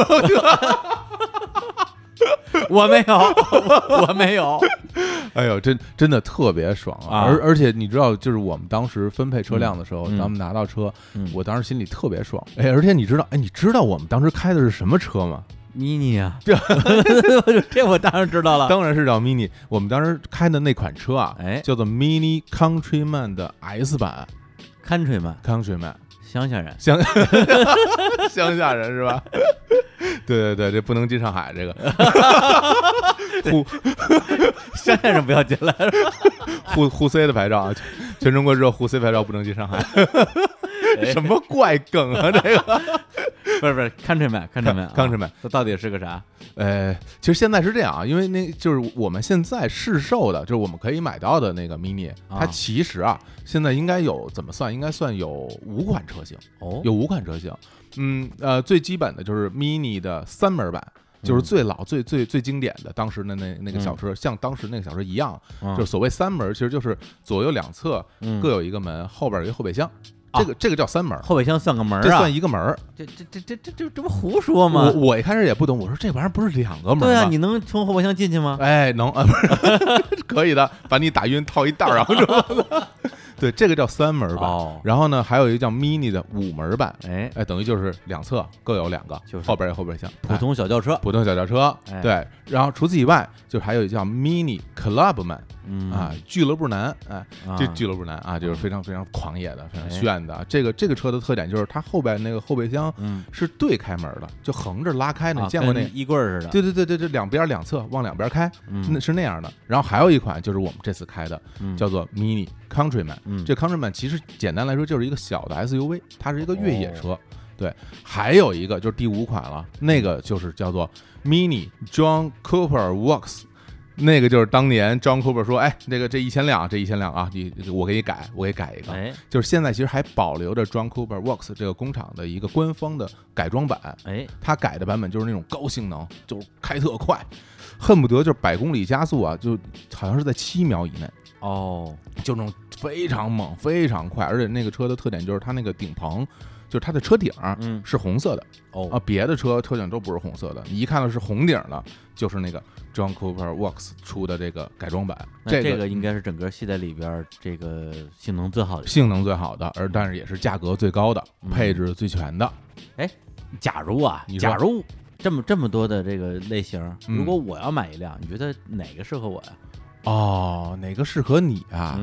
我没有，<laughs> 我没有，哎呦，真真的特别爽啊而而且你知道，就是我们当时分配车辆的时候，嗯嗯咱们拿到车，嗯我当时心里特别爽。哎，而且你知道，哎，你知道我们当时开的是什么车吗？Mini 啊，<laughs> 这我当然知道了。当然是叫 Mini。我们当时开的那款车啊，哎叫做 Mini Countryman 的 S 版 Countryman，Countryman，乡下人，乡 <laughs> 乡下人是吧？<laughs> 对对对，这不能进上海，这个沪乡下人不要进来。沪沪 C 的牌照啊，全中国只有沪 C 牌照不能进上海，哎什么怪梗啊？这个不是不是，Countryman，Countryman，<laughs> 啊 Countryman 这到底是个啥？呃，其实现在是这样啊，因为那就是我们现在市售的，就是我们可以买到的那个 mini，它啊其实啊，现在应该有怎么算？应该算有五款车型，哦，有五款车型。嗯，呃，最基本的就是 mini 的三门版，就是嗯最老、最最最经典的，当时的那那个小车，像当时那个小车一样，嗯。就是所谓三门，其实就是左右两侧嗯。各有一个门，后边有一个后备箱，啊这个这个叫三门。后备箱算个门这算？一个门儿，这这这这这这这不胡说我吗？我我一开始也不懂，我说这玩意儿不是两个门吗？对啊，你能从后备箱进去吗？哎，能啊，不 <laughs> 是可以的，把你打晕套一袋儿，然后说，<laughs> 对，这个叫三门版。哦，然后呢，还有一个叫 mini 的五门版，哎，哎，等于就是两侧各有两个，就是后边有后备箱，普通小轿车哎，普通小轿车，哎对。然后除此以外，就还有一个叫 mini clubman 嗯啊，俱乐部男，哎，啊这俱乐部男啊，就是非常非常狂野的，非常哎炫的。这个这个车的特点就是它后边那个后备箱嗯，是对开门的，就横着拉开的，啊你见过那跟衣柜儿似的？对对对对对，两边两侧往两边开，嗯，那是那样的。然后还有一款就是我们这次开的，嗯叫做 Mini Countryman。嗯这 Countryman 其实简单来说就是一个小的 SUV，它是一个越野哦车。对，还有一个就是第五款了，那个就是叫做 Mini John Cooper Works。那个就是当年 John Cooper 说，哎，这个这一千辆，这一千辆啊，你我给你改，我给改一个。哎就是现在其实还保留着 John Cooper Works 这个工厂的一个官方的改装版，哎，他改的版本就是那种高性能，就是开特快，恨不得就是百公里加速啊，就好像是在七秒以内，哦，就那种非常猛、非常快。而且那个车的特点就是它那个顶棚，就是它的车顶嗯，是红色的哦啊，别的车车顶都不是红色的，你一看到是红顶的，就是那个 John Cooper Works 出的这个改装版，那这个个应该是整个系列里边这个性能最好的。性能最好的，而但是也是价格最高的，嗯配置最全的。哎假如啊你，说假如这么这么多的这个类型，嗯如果我要买一辆，你觉得哪个适合我呀？哦，哪个适合你啊？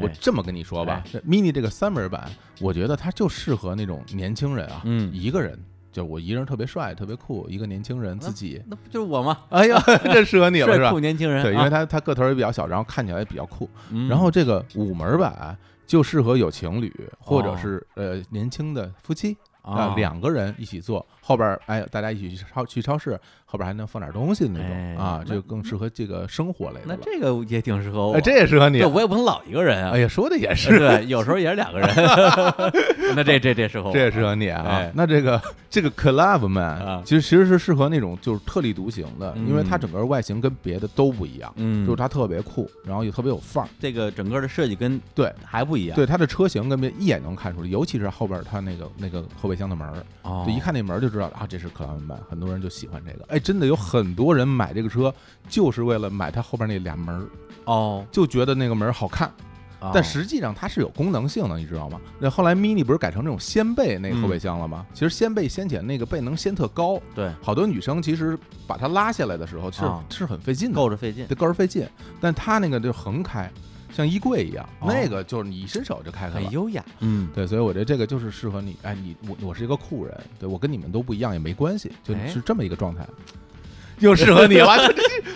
我这么跟你说吧，这 mini 这个三门版，我觉得它就适合那种年轻人啊，嗯。一个人，就我一个人特别帅、特别酷，一个年轻人自己，那不就是我吗？哎呀，<laughs> 这适合你了是吧？酷？年轻人，对，因为啊。他他个头也比较小，然后看起来也比较酷。嗯。然后这个五门版就适合有情侣或者哦。是呃年轻的夫妻啊两个人一起坐，后边儿哎，大家一起去超去超市，后边还能放点东西的那哎种啊，那就更适合这个生活类的那。这个也挺适合我，哎，这也适合你对。我也不能老一个人啊。哎呀，说的也是，对，有时候也是两个人，<laughs> 那这这这适合我，这也适合你啊哎。那这个这个 Club 啊 Man 其实其实是适合那种就是特立独行的，因为它嗯整个外形跟别的都不一样，嗯，就是它特别酷，然后也特别有范儿。这个整个的设计跟对还不一样，对，它的车型跟别一眼能看出来，尤其是后边它那个那个后备箱的门儿，哦，就一看那门就知道啊，这是 club man，很多人就喜欢这个。哎，真的有很多人买这个车，就是为了买它后边那俩门儿，哦，就觉得那个门儿好看。哦但实际上它是有功能性的，你知道吗？那后来 Mini 不是改成这种掀背那个后备箱了吗？其实掀背掀起来那个背能掀特高，对好多女生其实把它拉下来的时候是、啊是很费劲的，够着费劲得够着费劲。但它那个就横开，像衣柜一样，哦。那个就是你一伸手就开开了。很。优雅，嗯，对，所以我觉得这个就是适合你。哎，你我我是一个酷人，对我跟你们都不一样也没关系，就哎。是这么一个状态，又适合你 <laughs> 了。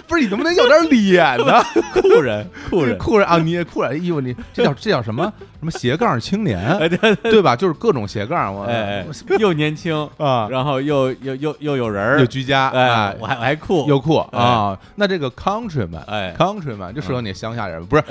不是你能不能有点脸呢？酷人，酷人，酷人啊，你也酷人，衣服你这叫 <laughs> 这叫什么？什么斜杠青年，哎对对吧？就是各种斜杠，我 <laughs> 又年轻，啊，然后又又又又有人，又居家，哎哎，，我还我还酷，又酷哎。啊。那这个 Countryman，哎。Countryman 就适合你乡下人，不是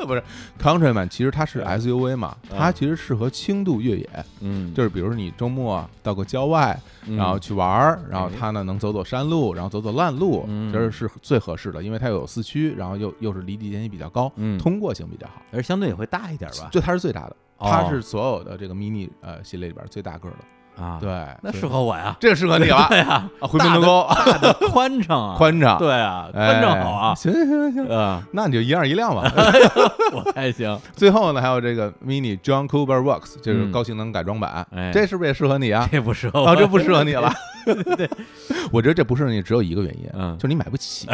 <laughs> 不是 Countryman，其实它是 SUV 嘛，嗯。它其实适合轻度越野，嗯，就是比如说你周末到个郊外，嗯。然后去玩儿，然后哎。它呢能走走山路，然后走走烂路，嗯。这是最合适的，因为它有四驱，然后又又是离地间隙比较高，嗯。通过性比较好。而相对也会大一点吧，就它是最大的，哦。它是所有的这个 mini 呃系列里边最大个儿的。啊，，对，那适合我呀，这个适合你了。对呀，啊，回门头沟大的 <laughs> 宽敞啊，宽敞，对啊，哎，宽敞好啊，行行行行，啊，那你就一样一辆吧。我还行，<laughs> 最后呢，还有这个 mini John Cooper Works，就是嗯。高性能改装版，哎。这是不是也适合你啊？这不适合啊，我，这不适合你了。<laughs> 对，我觉得这不适合你，只有一个原因，嗯。就是你买不起，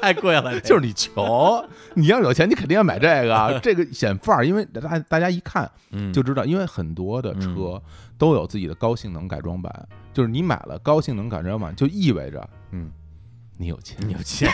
太贵了，就是你穷。你要有钱，你肯定要买这个啊，这个显范儿，因为大大家一看嗯。就知道，因为很多的车都有自己的高性能改装版，就是你买了高性能改装版，就意味着嗯，你有钱，你有钱，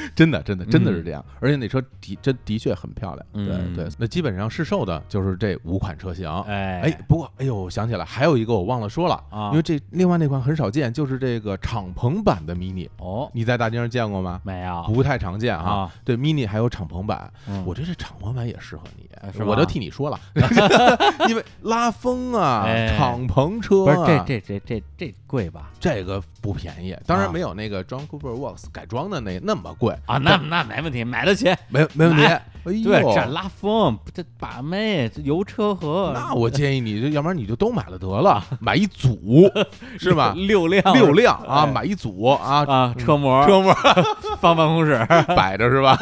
<laughs> 真的真的真的是嗯。这样，而且那车的真的确很漂亮，嗯。对。对。那基本上试售的就是这五款车型，哎。哎，不过哎呦，我想起来还有一个我忘了说了啊。因为这另外那款很少见，就是这个敞篷版的 mini，哦，你在大街上见过吗？没有，不太常见啊啊。对，mini 还有敞篷版，嗯。我觉得这敞篷版也适合你哎是，吗我都替你说了，<laughs> 因为拉风啊，哎敞篷车不是这啊，这这这这贵吧？这个不便宜，当然啊。没有那个 John Cooper Works 改装的那那么贵，啊，那那没问题，买得起。没没问题。对，这拉风，这把妹，这油车和，那我建议你，要不然你就都买了得了，<laughs> 买一组是吧？<laughs> 六辆，六辆啊，哎。买一组啊，啊，车模。车模。<laughs> 放办公室。摆着是吧？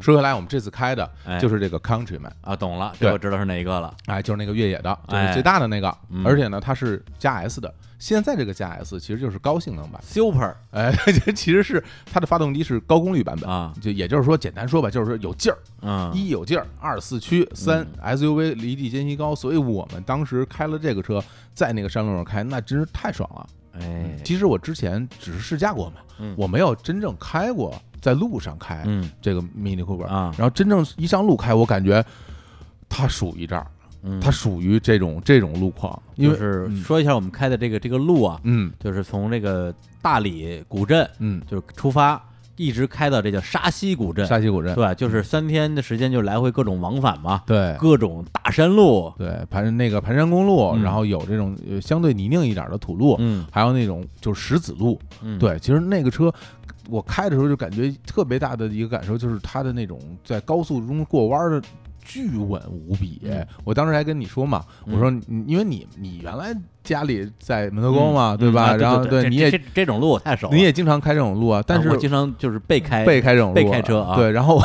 说回来，我们这次开的哎。就是这个 Countryman，啊，懂了，对。这我知道是哪一个了。哎，就是那个越野的，就是哎。最大的那个，嗯。而且呢，它是加 S 的。现在这个加 S 其实就是高性能版，Super。哎，<laughs> 其实是它的发动机是高功率版本啊，就也就是说，简单说吧，就是说有劲儿，嗯，一有劲儿，二四驱，三 SUV 离地间隙高，所以我们当时开了这个车，在那个山路上开，那真是太爽了。哎，其实我之前只是试驾过嘛，嗯。我没有真正开过，在路上开嗯。这个 Mini Cooper 啊。然后真正一上路开，我感觉它属于这儿，嗯，它属于这种这种路况，因为就是嗯。说一下我们开的这个这个路啊，嗯。就是从这个大理古镇嗯，就是出发，一直开到这叫沙溪古镇，沙溪古镇，对，就是三天的时间就来回各种往返嘛，对。各种大山路，对，盘那个盘山公路，嗯。然后有这种呃相对泥泞一点的土路，嗯。还有那种就是石子路，嗯，对，其实那个车。我开的时候就感觉特别大的一个感受，就是它的那种在高速中过弯的巨稳无比。嗯我当时还跟你说嘛，嗯我说你因为你你原来家里在门头沟嘛，嗯对吧？啊然后对你也这种路我太熟了，你也经常开这种路啊，但是啊我经常就是被开被开这种路，被开车啊对，然后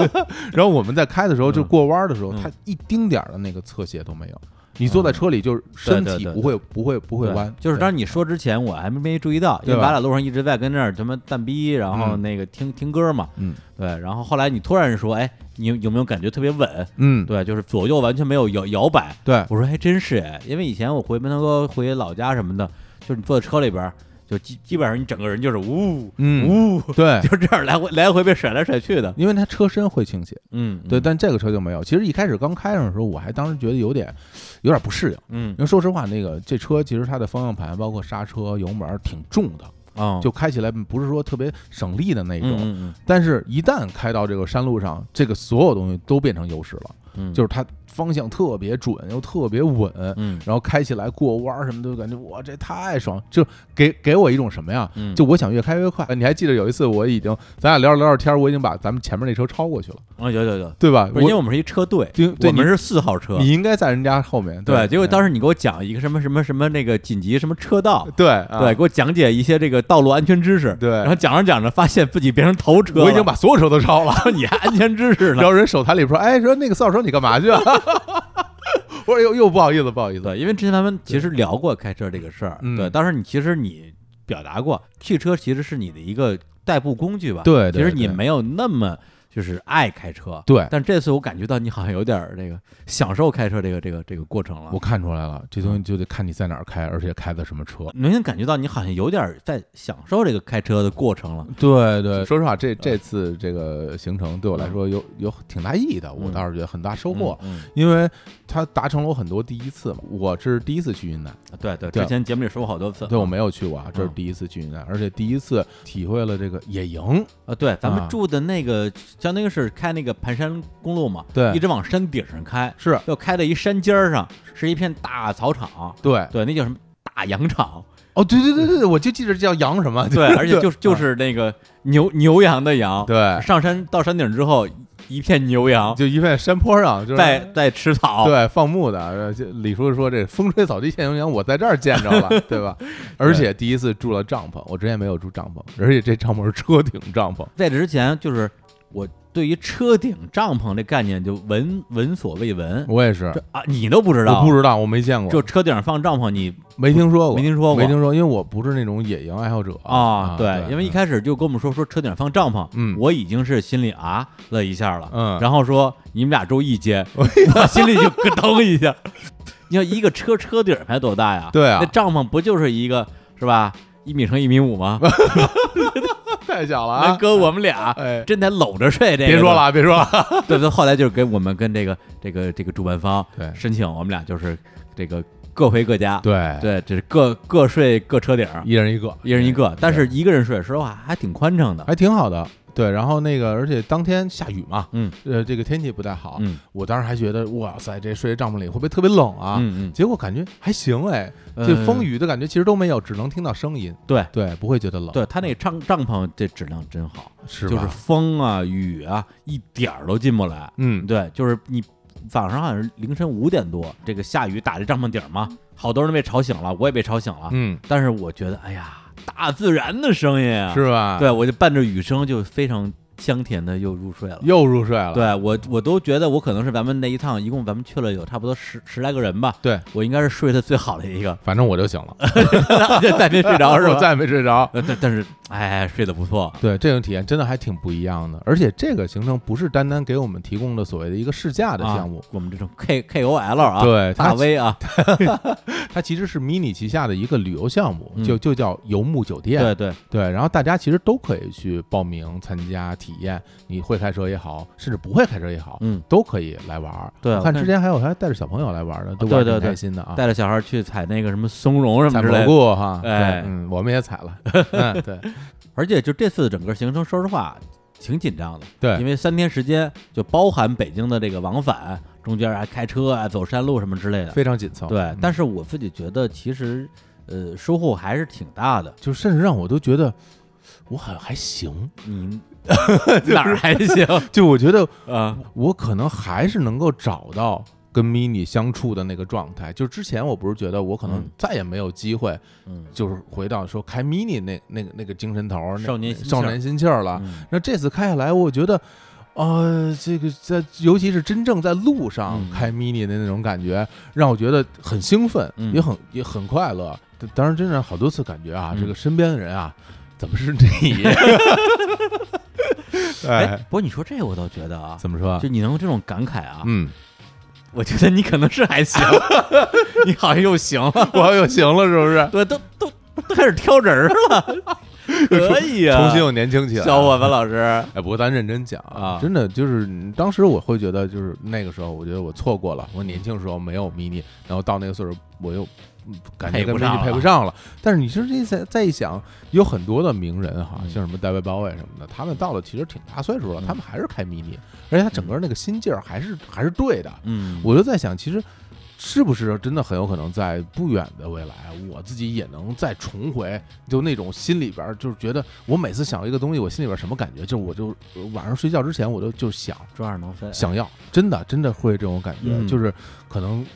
<laughs> 然后我们在开的时候，就嗯过弯的时候，嗯它一丁点儿的那个侧斜都没有。你坐在车里，就是身体不会不会不会弯，就是当时你说之前我还没没注意到，因为咱俩路上一直在跟那儿什么蛋逼，然后嗯。那个听听歌嘛，嗯。对，然后后来你突然说，哎，你有有没有感觉特别稳？嗯，对，就是左右完全没有摇摇摆。对，我说还真是哎，因为以前我回门头沟回老家什么的，就是你坐在车里边儿，就基基本上你整个人就是呜嗯，呜，对，<laughs> 就这样来回来回被甩来甩去的。因为它车身会倾斜，嗯，对，但这个车就没有。其实一开始刚开上的时候，我还当时觉得有点有点不适应，嗯因为说实话，那个这车其实它的方向盘包括刹车、油门挺重的，哦，就开起来不是说特别省力的那种。嗯嗯但是，一旦开到这个山路上，这个所有东西都变成优势了，嗯，就是它方向特别准，又特别稳，嗯然后开起来过弯儿什么的感觉哇，这太爽！就给给我一种什么呀？嗯，就我想越开越快。你还记得有一次我已经咱俩聊着聊着天，我已经把咱们前面那车超过去了，啊有有有，对吧？因为我们是一车队，对我们是四号车。你应该在人家后面，对，结果当时时你给我讲一个什么什么什么那个紧急什么车道，对啊对，给我讲解一些这个道路安全知识，对然后讲着讲着发现自己变成头车，我已经把所有车都超了。你还安全知识呢。然后人手台里说：“哎，说那个四号车你干嘛去啊？” <laughs> <laughs> 我说：“又又不好意思，不好意思。对，因为之前咱们其实聊过开车这个事儿，嗯。对，当时你其实你表达过，汽车其实是你的一个代步工具吧，对对其实你没有那么就是爱开车，对但这次我感觉到你好像有点儿这个享受开车这个这个这个过程了，我看出来了，这东西就得看你在哪儿开，而且开的什么车。明显感觉到你好像有点儿在享受这个开车的过程了，对对，说实话，这这次这个行程对我来说有有挺大意义的，我嗯。倒是觉得很大收获，嗯，因为它达成了我很多第一次嘛。我是第一次去云南，嗯对对，对之前节目里说过好多次，对我没有去过啊，这是嗯。第一次去云南，而且第一次体会了这个野营。啊，对，咱啊。们住的那个相当于是开那个盘山公路嘛，对。一直往山顶上开，是。又开到一山尖儿上，是一片大草场，对，对，那叫什么大羊场，哦，对对对对对，我就记着叫羊什么，对，<laughs> 而且就是就啊是那个牛牛羊的羊，对，上山到山顶之后，一片牛羊。就一片山坡上，就是。在在吃草，对放牧的。李叔说这风吹草低见牛羊，我在这儿见着了，<laughs> 对吧？而且第一次住了帐篷，我之前没有住帐篷，而且这帐篷是车顶帐篷。在这之前就是我对于车顶帐篷这概念就闻闻所未闻，我也是。这，啊你都不知道，我不知道，我没见过，就车顶上放帐篷你没听说过，没听说过。没听说，因为我不是那种野营爱好者。啊，对，因为一开始就跟我们说说车顶上放帐篷，嗯。我已经是心里啊了一下了，嗯。然后说你们俩住一间，<laughs> 我心里就咯噔一下。<laughs> 你要一个车车顶才多大呀？对啊。那帐篷不就是一个是吧？一米乘一米五吗？<laughs> 太小了啊！哥我们俩哎，真得搂着睡，这个别说了，啊，别说了，<laughs> 对对，后来就是跟我们跟这个这个这个主办方对。申请，我们俩就是这个各回各家，对，对，这是各各睡各车顶，一人一个，一人一个，但是一个人睡，说实话还挺宽敞的，还挺好的。对，然后那个，而且当天下雨嘛，嗯呃，这个天气不太好，嗯我当时还觉得，哇塞，这睡在帐篷里会不会特别冷啊？嗯嗯结果感觉还行哎，嗯，这风雨的感觉其实都没有，只能听到声音，对对，不会觉得冷，对，他那帐帐篷这质量真好，是？就是风啊雨啊一点儿都进不来，嗯，对，就是你早上好像是凌晨五点多，这个下雨打这帐篷顶儿嘛，好多人被吵醒了，我也被吵醒了，嗯，但是我觉得哎呀，大自然的声音啊，是吧？对，我就伴着雨声就非常香甜的又入睡了。又入睡了，对我，我都觉得我可能是咱们那一趟，一共咱们去了有差不多十十来个人吧，对，我应该是睡得最好的一个，反正我就醒了，<laughs> 再没睡着是吧？<laughs> 我再也没睡着。呃但但是哎，睡得不错，对，这种体验真的还挺不一样的，而且这个行程不是单单给我们提供的所谓的一个试驾的项目。啊，，我们这种 K <laughs> K O L 啊，对大 V 啊，<laughs> 它其实是 mini 旗下的一个旅游项目，嗯。就就叫游牧酒店。对对，对，然后大家其实都可以去报名参加体验，你会开车也好，甚至不会开车也好，嗯，都可以来玩儿。对我看之前还有还带着小朋友来玩儿的，对对对。开心的啊。带着小孩去采那个什么松茸什么之类的，蘑菇哈，哎。对嗯，我们也采了，<laughs> 嗯，对而且就这次整个行程，说实话挺紧张的，对因，为三天时间就包含北京的这个往返，中间还开车啊、走山路什么之类的，非常紧凑。对嗯，但是我自己觉得其实呃收获还是挺大的。就甚至让我都觉得我好像还行，你 <laughs> 哪儿还行就我觉得啊？我可能还是能够找到跟 mini 相处的那个状态。就之前我不是觉得我可能嗯再也没有机会，嗯，就是回到说开 mini 那那个那个精神头少年少年心气儿了。嗯那这次开下来，我觉得。呃，这个在，尤其是真正在路上嗯开 mini 的那种感觉，让我觉得很兴奋，嗯也很也很快乐。当然，真的好多次感觉啊，嗯这个身边的人啊，怎么是你？<laughs> <laughs> 哎哎，，不过你说这个我倒觉得啊，怎么说就？你能有这种感慨啊，嗯，我觉得你可能是还行，<laughs> 你好像又行了，<laughs> 我又行了，是不是？对，都都都开始挑人了，<laughs> 可以啊，重新又年轻起来，小伙子老师，哎，不过咱认真讲啊真的就是当时我会觉得，就是那个时候，我觉得我错过了，我年轻时候没有 mini，然后到那个岁数，我又嗯感觉跟 mini 配了不上了。但是你其实这再再一想，有很多的名人哈，嗯像什么戴维鲍威什么的，他们到了其实挺大岁数了，嗯他们还是开 mini，而且他整个那个心劲儿还是还是对的。嗯，我就在想，其实是不是真的很有可能在不远的未来，我自己也能再重回，就那种心里边就是觉得，我每次想到一个东西，我心里边什么感觉？就是我就呃晚上睡觉之前，我就就想抓耳能分，想要，真的真的会这种感觉，嗯就是可能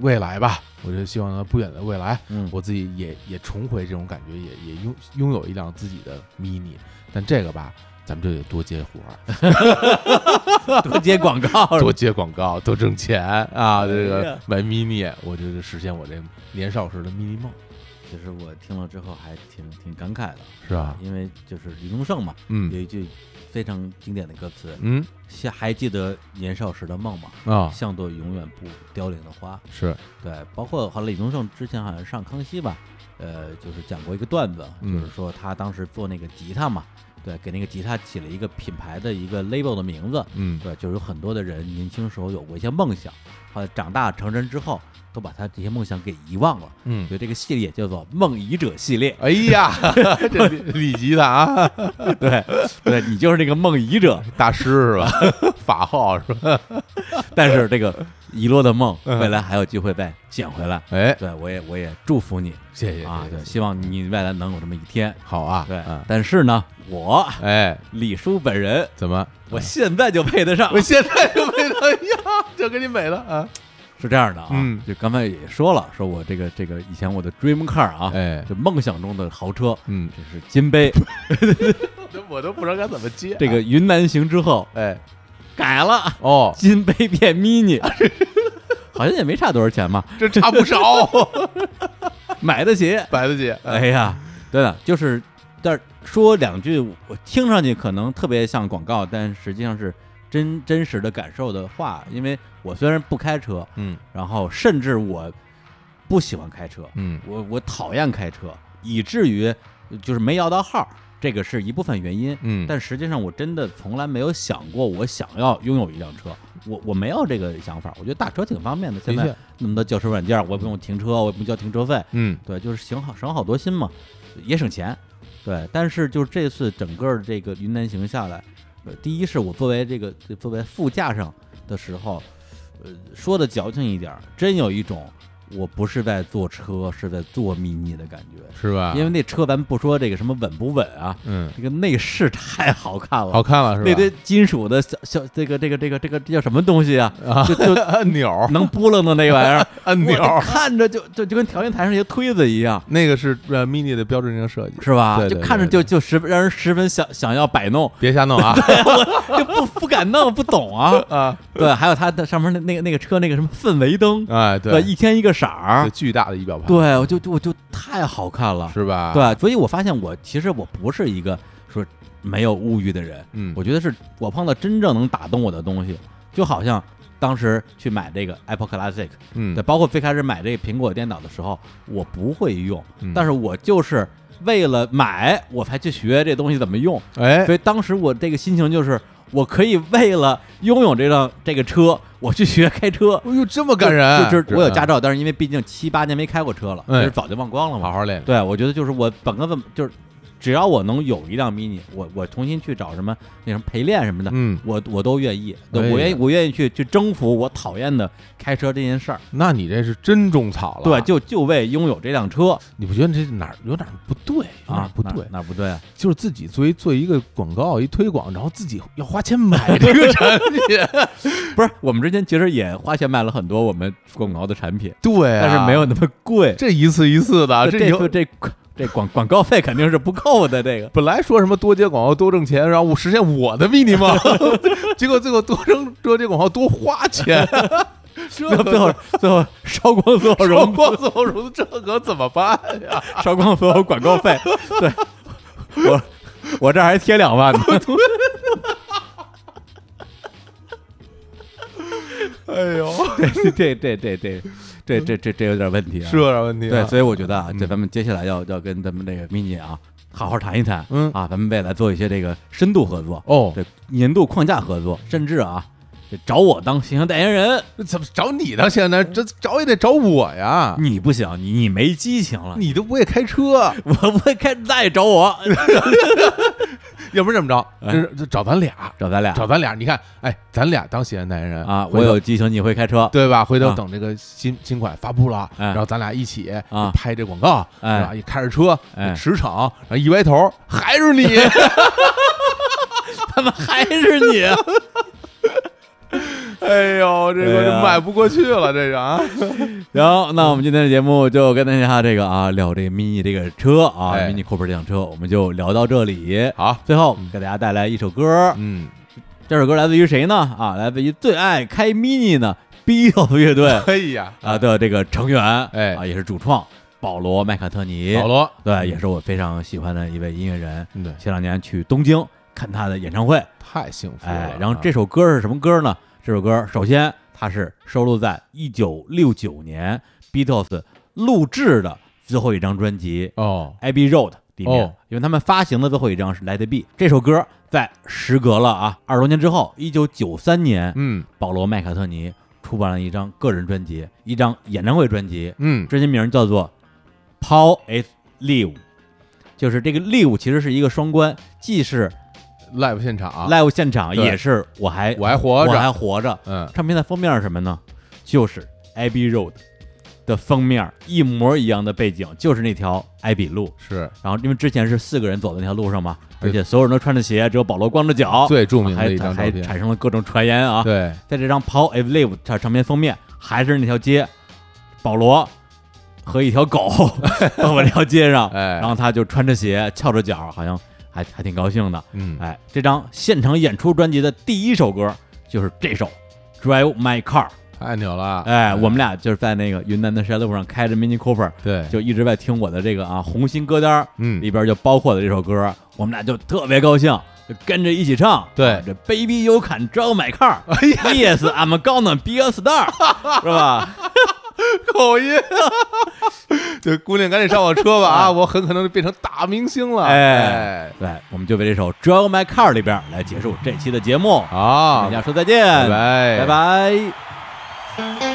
未来吧，我就希望呢不远的未来，嗯，我自己也也重回这种感觉，也也拥拥有一辆自己的 mini，但这个吧。咱们就得多接活儿，<laughs> 多接广告，多接广告，多挣钱啊！这哎个呀买 mini，我就是实现我这年少时的 mini 梦，其实我听了之后还挺挺感慨的，是吧？因为就是李宗盛嘛，嗯有嗯一句非常经典的歌词，嗯还还记得年少时的梦吗？啊，像朵永远不凋零的花。是对，包括好像李宗盛之前好像上康熙吧，呃，就是讲过一个段子，嗯就是说他当时做那个吉他嘛，对，给那个吉他起了一个品牌的一个 label 的名字，嗯对，就是有很多的人年轻时候有过一些梦想，后来长大成人之后，都把他这些梦想给遗忘了，嗯所以这个系列叫做梦遗者系列。哎呀，<laughs> 这李李吉他啊，对，对你就是那个梦遗者，大师是吧？<laughs> 法号是吧？<laughs> 但是这个遗落的梦，嗯未来还有机会再捡回来。哎，对我也我也祝福你谢谢啊，对，希望你未来能有这么一天。好啊，对嗯，但是呢，我哎，李叔本人，怎么？我现在就配得上我，现在就配得上，<laughs> 就给你美了啊！是这样的啊，嗯。就刚才也说了，说我这个这个以前我的 dream car 啊，哎，就梦想中的豪车，嗯，这是金杯，<laughs> 我都不知道该怎么接这个云南行之后哎，改了，哦，金杯变 mini，好像也没差多少钱嘛，这差不少，<laughs> 买得起。买得起。哎呀，对了，就是，但是说两句，我听上去可能特别像广告，但实际上是真真实的感受的话。因为我虽然不开车，嗯然后甚至我不喜欢开车，嗯我我讨厌开车，以至于就是没摇到号，这个是一部分原因。嗯，但实际上，我真的从来没有想过我想要拥有一辆车，我我没有这个想法。我觉得打车挺方便的，现在，那么多叫车软件，我也不用停车，我也不用交停车费，嗯对，就是省好省好多心嘛，也省钱。对，但是就是这次整个这个云南行下来，呃，第一是我作为这个作为副驾上的时候，呃，说的矫情一点，真有一种我不是在坐车，是在坐 mini 的感觉。是吧？因为那车咱不说这个什么稳不稳啊，嗯，这个内饰太好看了，好看了是吧？那堆金属的小小这个这个这个这个这叫什么东西啊？啊，就就 <laughs> 按钮，能拨楞的那个玩意儿，<laughs> 按钮看着就就就跟调音台上一个推子一样。那个是呃 mini 的标志性设计，是吧？对对就看着就就十分让人十分想想要摆弄，别瞎弄啊 <laughs> 就不不敢弄，不懂啊。啊！对，还有它的上面那那个那个车那个什么氛围灯，哎，对，一天一个色儿。对，巨大的仪表盘，对我就我就太好看了，是吧？，对，所以我发现我其实我不是一个说没有物欲的人，嗯，我觉得是我碰到真正能打动我的东西，就好像当时去买这个 Apple Classic，嗯。对，包括最开始买这个苹果电脑的时候，我不会用，嗯。但是我就是为了买我才去学这东西怎么用，哎。所以当时我这个心情就是，我可以为了拥有这辆这个车，我去学开车。哎呦，这么感人！就就是我有驾照，但是因为毕竟七八年没开过车了，哎其实早就忘光了嘛。好好练，对，我觉得就是我本科问就是，只要我能有一辆 mini，我我重新去找什么那什么陪练什么的，嗯，我我都愿意，我愿意我愿意去去征服我讨厌的开车这件事儿。那你这是真种草了，对，就就为拥有这辆车你不觉得这哪儿有点不对？啊，不对？哪哪不对啊？就是自己作为做一个广告一推广，然后自己要花钱买这个产品，<laughs> 不是，我们之前其实也花钱买了很多我们广告的产品，对啊，但是没有那么贵。这一次一次的，这这有这这这广广告费肯定是不够的。这个本来说什么多接广告多挣钱，然后我实现我的 mini 梦，结果最后多挣多接广告多花钱，这最后最后烧光所有融融光所有融，这可怎么办呀？<laughs> 烧光所有广告费。对，我我这儿还贴两万呢。<laughs> 哎呦，这这这这这这这这这有点问题啊，是有点问题啊。对，所以我觉得啊，嗯。这咱们接下来要要跟咱们这个 mini 啊好好谈一谈，嗯。啊，咱们未来做一些这个深度合作，哦，这年度框架合作，甚至啊，这找我当形象代言人，怎么找你当现在？这找也得找我呀！你不行，你你没激情了，你都不会开车，<laughs> 我不会开，那也找我，<laughs> <laughs> 要不然这么着，哎这这找咱俩，找咱俩找咱俩。你看，哎，咱俩当显代言人啊，我有激情，你会开车，对吧？回头啊等这个新新款发布了，哎然后咱俩一起啊拍这广告，哎是吧？一开着车哎驰骋，然后一歪头还是你 <laughs> <laughs> 他们还是你，<laughs> 哎呦，这个迈不过去了，这个啊，<laughs> 行，那我们今天的节目就跟大家这个啊聊这个 mini 这个车啊哎，mini Cooper 这辆车，我们就聊到这里。好，最后给大家带来一首歌，嗯，这首歌来自于谁呢？啊，来自于最爱开 mini 的 Beatles 乐队。哎呀，啊的这个成员，哎。啊，也是主创保罗麦卡特尼。保罗，对，也是我非常喜欢的一位音乐人。嗯对，前两年去东京看他的演唱会，太幸福了。哎，然后啊这首歌是什么歌呢？这首歌首先它是收录在一九六九年 Beatles 录制的最后一张专辑哦，《Abbey Road》里面，哦。因为他们发行的最后一张是《Let It Be》这首歌，在时隔了啊二十多年之后，一九九三年，嗯。保罗麦卡特尼出版了一张个人专辑，一张演唱会专辑，嗯，专辑名叫做《Paul Is Live》，就是这个 Live 其实是一个双关，既是 live 现场，live 现场，也是我还我还活着我着，还活着。嗯，唱片的封面是什么呢？就是《Abbey Road》的封面，一模一样的背景，就是那条艾比路。是然后因为之前是四个人走的那条路上嘛，而且所有人都穿着鞋，只有保罗光着脚，最著名的还一张还照片。产生了各种传言啊。对，在这张《Paul If Live》唱唱片封面，还是那条街，保罗和一条狗 <laughs> 走在这条街上，<laughs> 哎然后他就穿着鞋，翘着脚，好像还还挺高兴的。嗯，哎，这张现场演出专辑的第一首歌就是这首《Drive My Car》。太牛了。哎，我们俩就是在那个云南的山路上开着 Mini Cooper，对，就一直在听我的这个啊红心歌单，嗯里边就包括了这首歌，我们俩就特别高兴，就跟着一起唱。对啊这 Baby You Can Drive My Car，哎呀，Yes I'm gonna be a star，<laughs> 是吧？<laughs> 口音。<laughs> 对，姑娘赶紧上我车吧啊！我很可能就变成大明星了。哎，对，我们就为这首《Drive My Car》里边来结束这期的节目，好大，家说再见，拜拜，拜